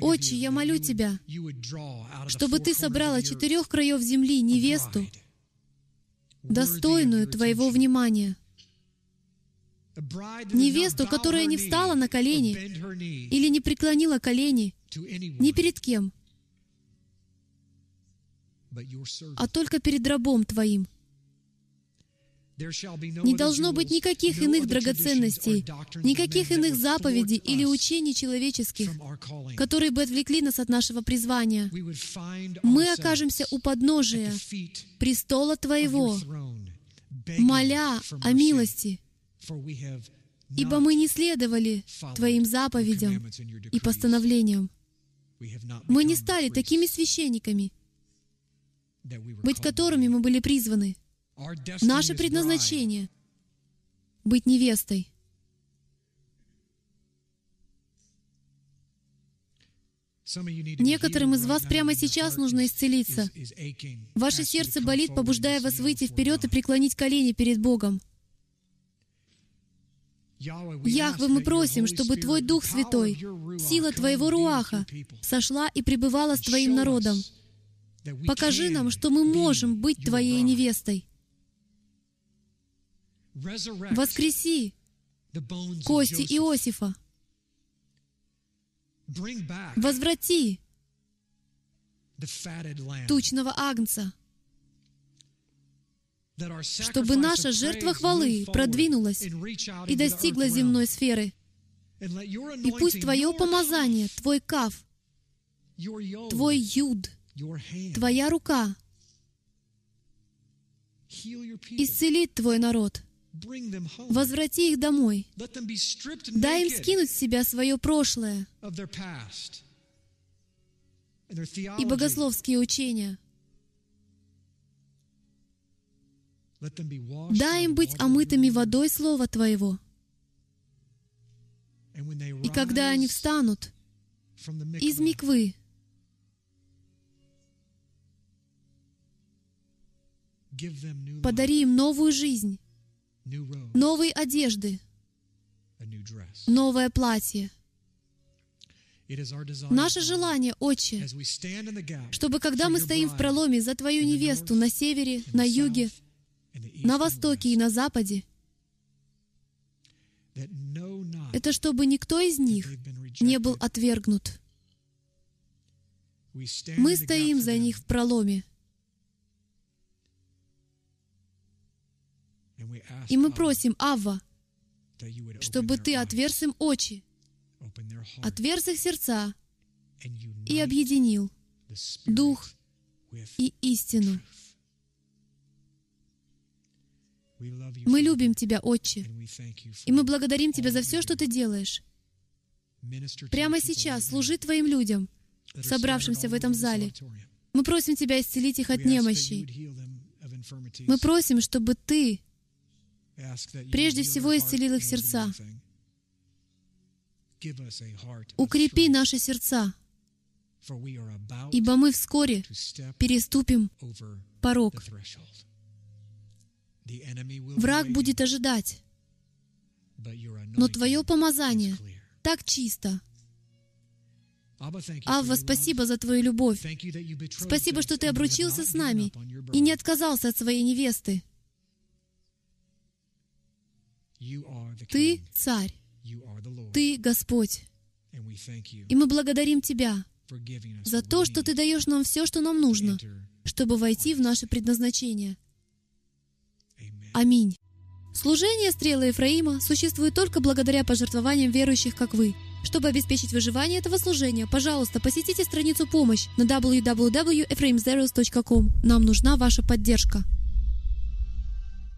Отче, я молю Тебя, чтобы Ты собрал от четырех краев земли невесту, достойную Твоего внимания. Невесту, которая не встала на колени или не преклонила колени ни перед кем, а только перед рабом Твоим — не должно быть никаких иных драгоценностей, никаких иных заповедей или учений человеческих, которые бы отвлекли нас от нашего призвания. Мы окажемся у подножия престола Твоего, моля о милости, ибо мы не следовали Твоим заповедям и постановлениям. Мы не стали такими священниками, быть которыми мы были призваны — Наше предназначение — быть невестой. Некоторым из вас прямо сейчас нужно исцелиться. Ваше сердце болит, побуждая вас выйти вперед и преклонить колени перед Богом. Яхве, мы просим, чтобы Твой Дух Святой, сила Твоего Руаха, сошла и пребывала с Твоим народом. Покажи нам, что мы можем быть Твоей невестой. Воскреси кости Иосифа. Возврати тучного агнца, чтобы наша жертва хвалы продвинулась и достигла земной сферы. И пусть Твое помазание, Твой каф, Твой юд, Твоя рука исцелит Твой народ — Возврати их домой. Дай им скинуть с себя свое прошлое и богословские учения. Дай им быть омытыми водой Слова Твоего. И когда они встанут из миквы, подари им новую жизнь, новые одежды, новое платье. Наше желание, Отче, чтобы когда мы стоим в проломе за Твою невесту на севере, на юге, на востоке и на западе, это чтобы никто из них не был отвергнут. Мы стоим за них в проломе. И мы просим, Авва, чтобы Ты отверз им очи, отверз их сердца и объединил Дух и истину. Мы любим Тебя, Отче, и мы благодарим Тебя за все, что Ты делаешь. Прямо сейчас служи Твоим людям, собравшимся в этом зале. Мы просим Тебя исцелить их от немощи. Мы просим, чтобы Ты прежде всего исцелил их сердца. Укрепи наши сердца, ибо мы вскоре переступим порог. Враг будет ожидать, но Твое помазание так чисто. Авва, спасибо за Твою любовь. Спасибо, что Ты обручился с нами и не отказался от своей невесты. Ты царь. Ты Господь. И мы благодарим Тебя за то, что Ты даешь нам все, что нам нужно, чтобы войти в наше предназначение. Аминь. Служение стрелы Ефраима существует только благодаря пожертвованиям верующих, как вы. Чтобы обеспечить выживание этого служения, пожалуйста, посетите страницу «Помощь» на www.ephraimzeros.com. Нам нужна ваша поддержка.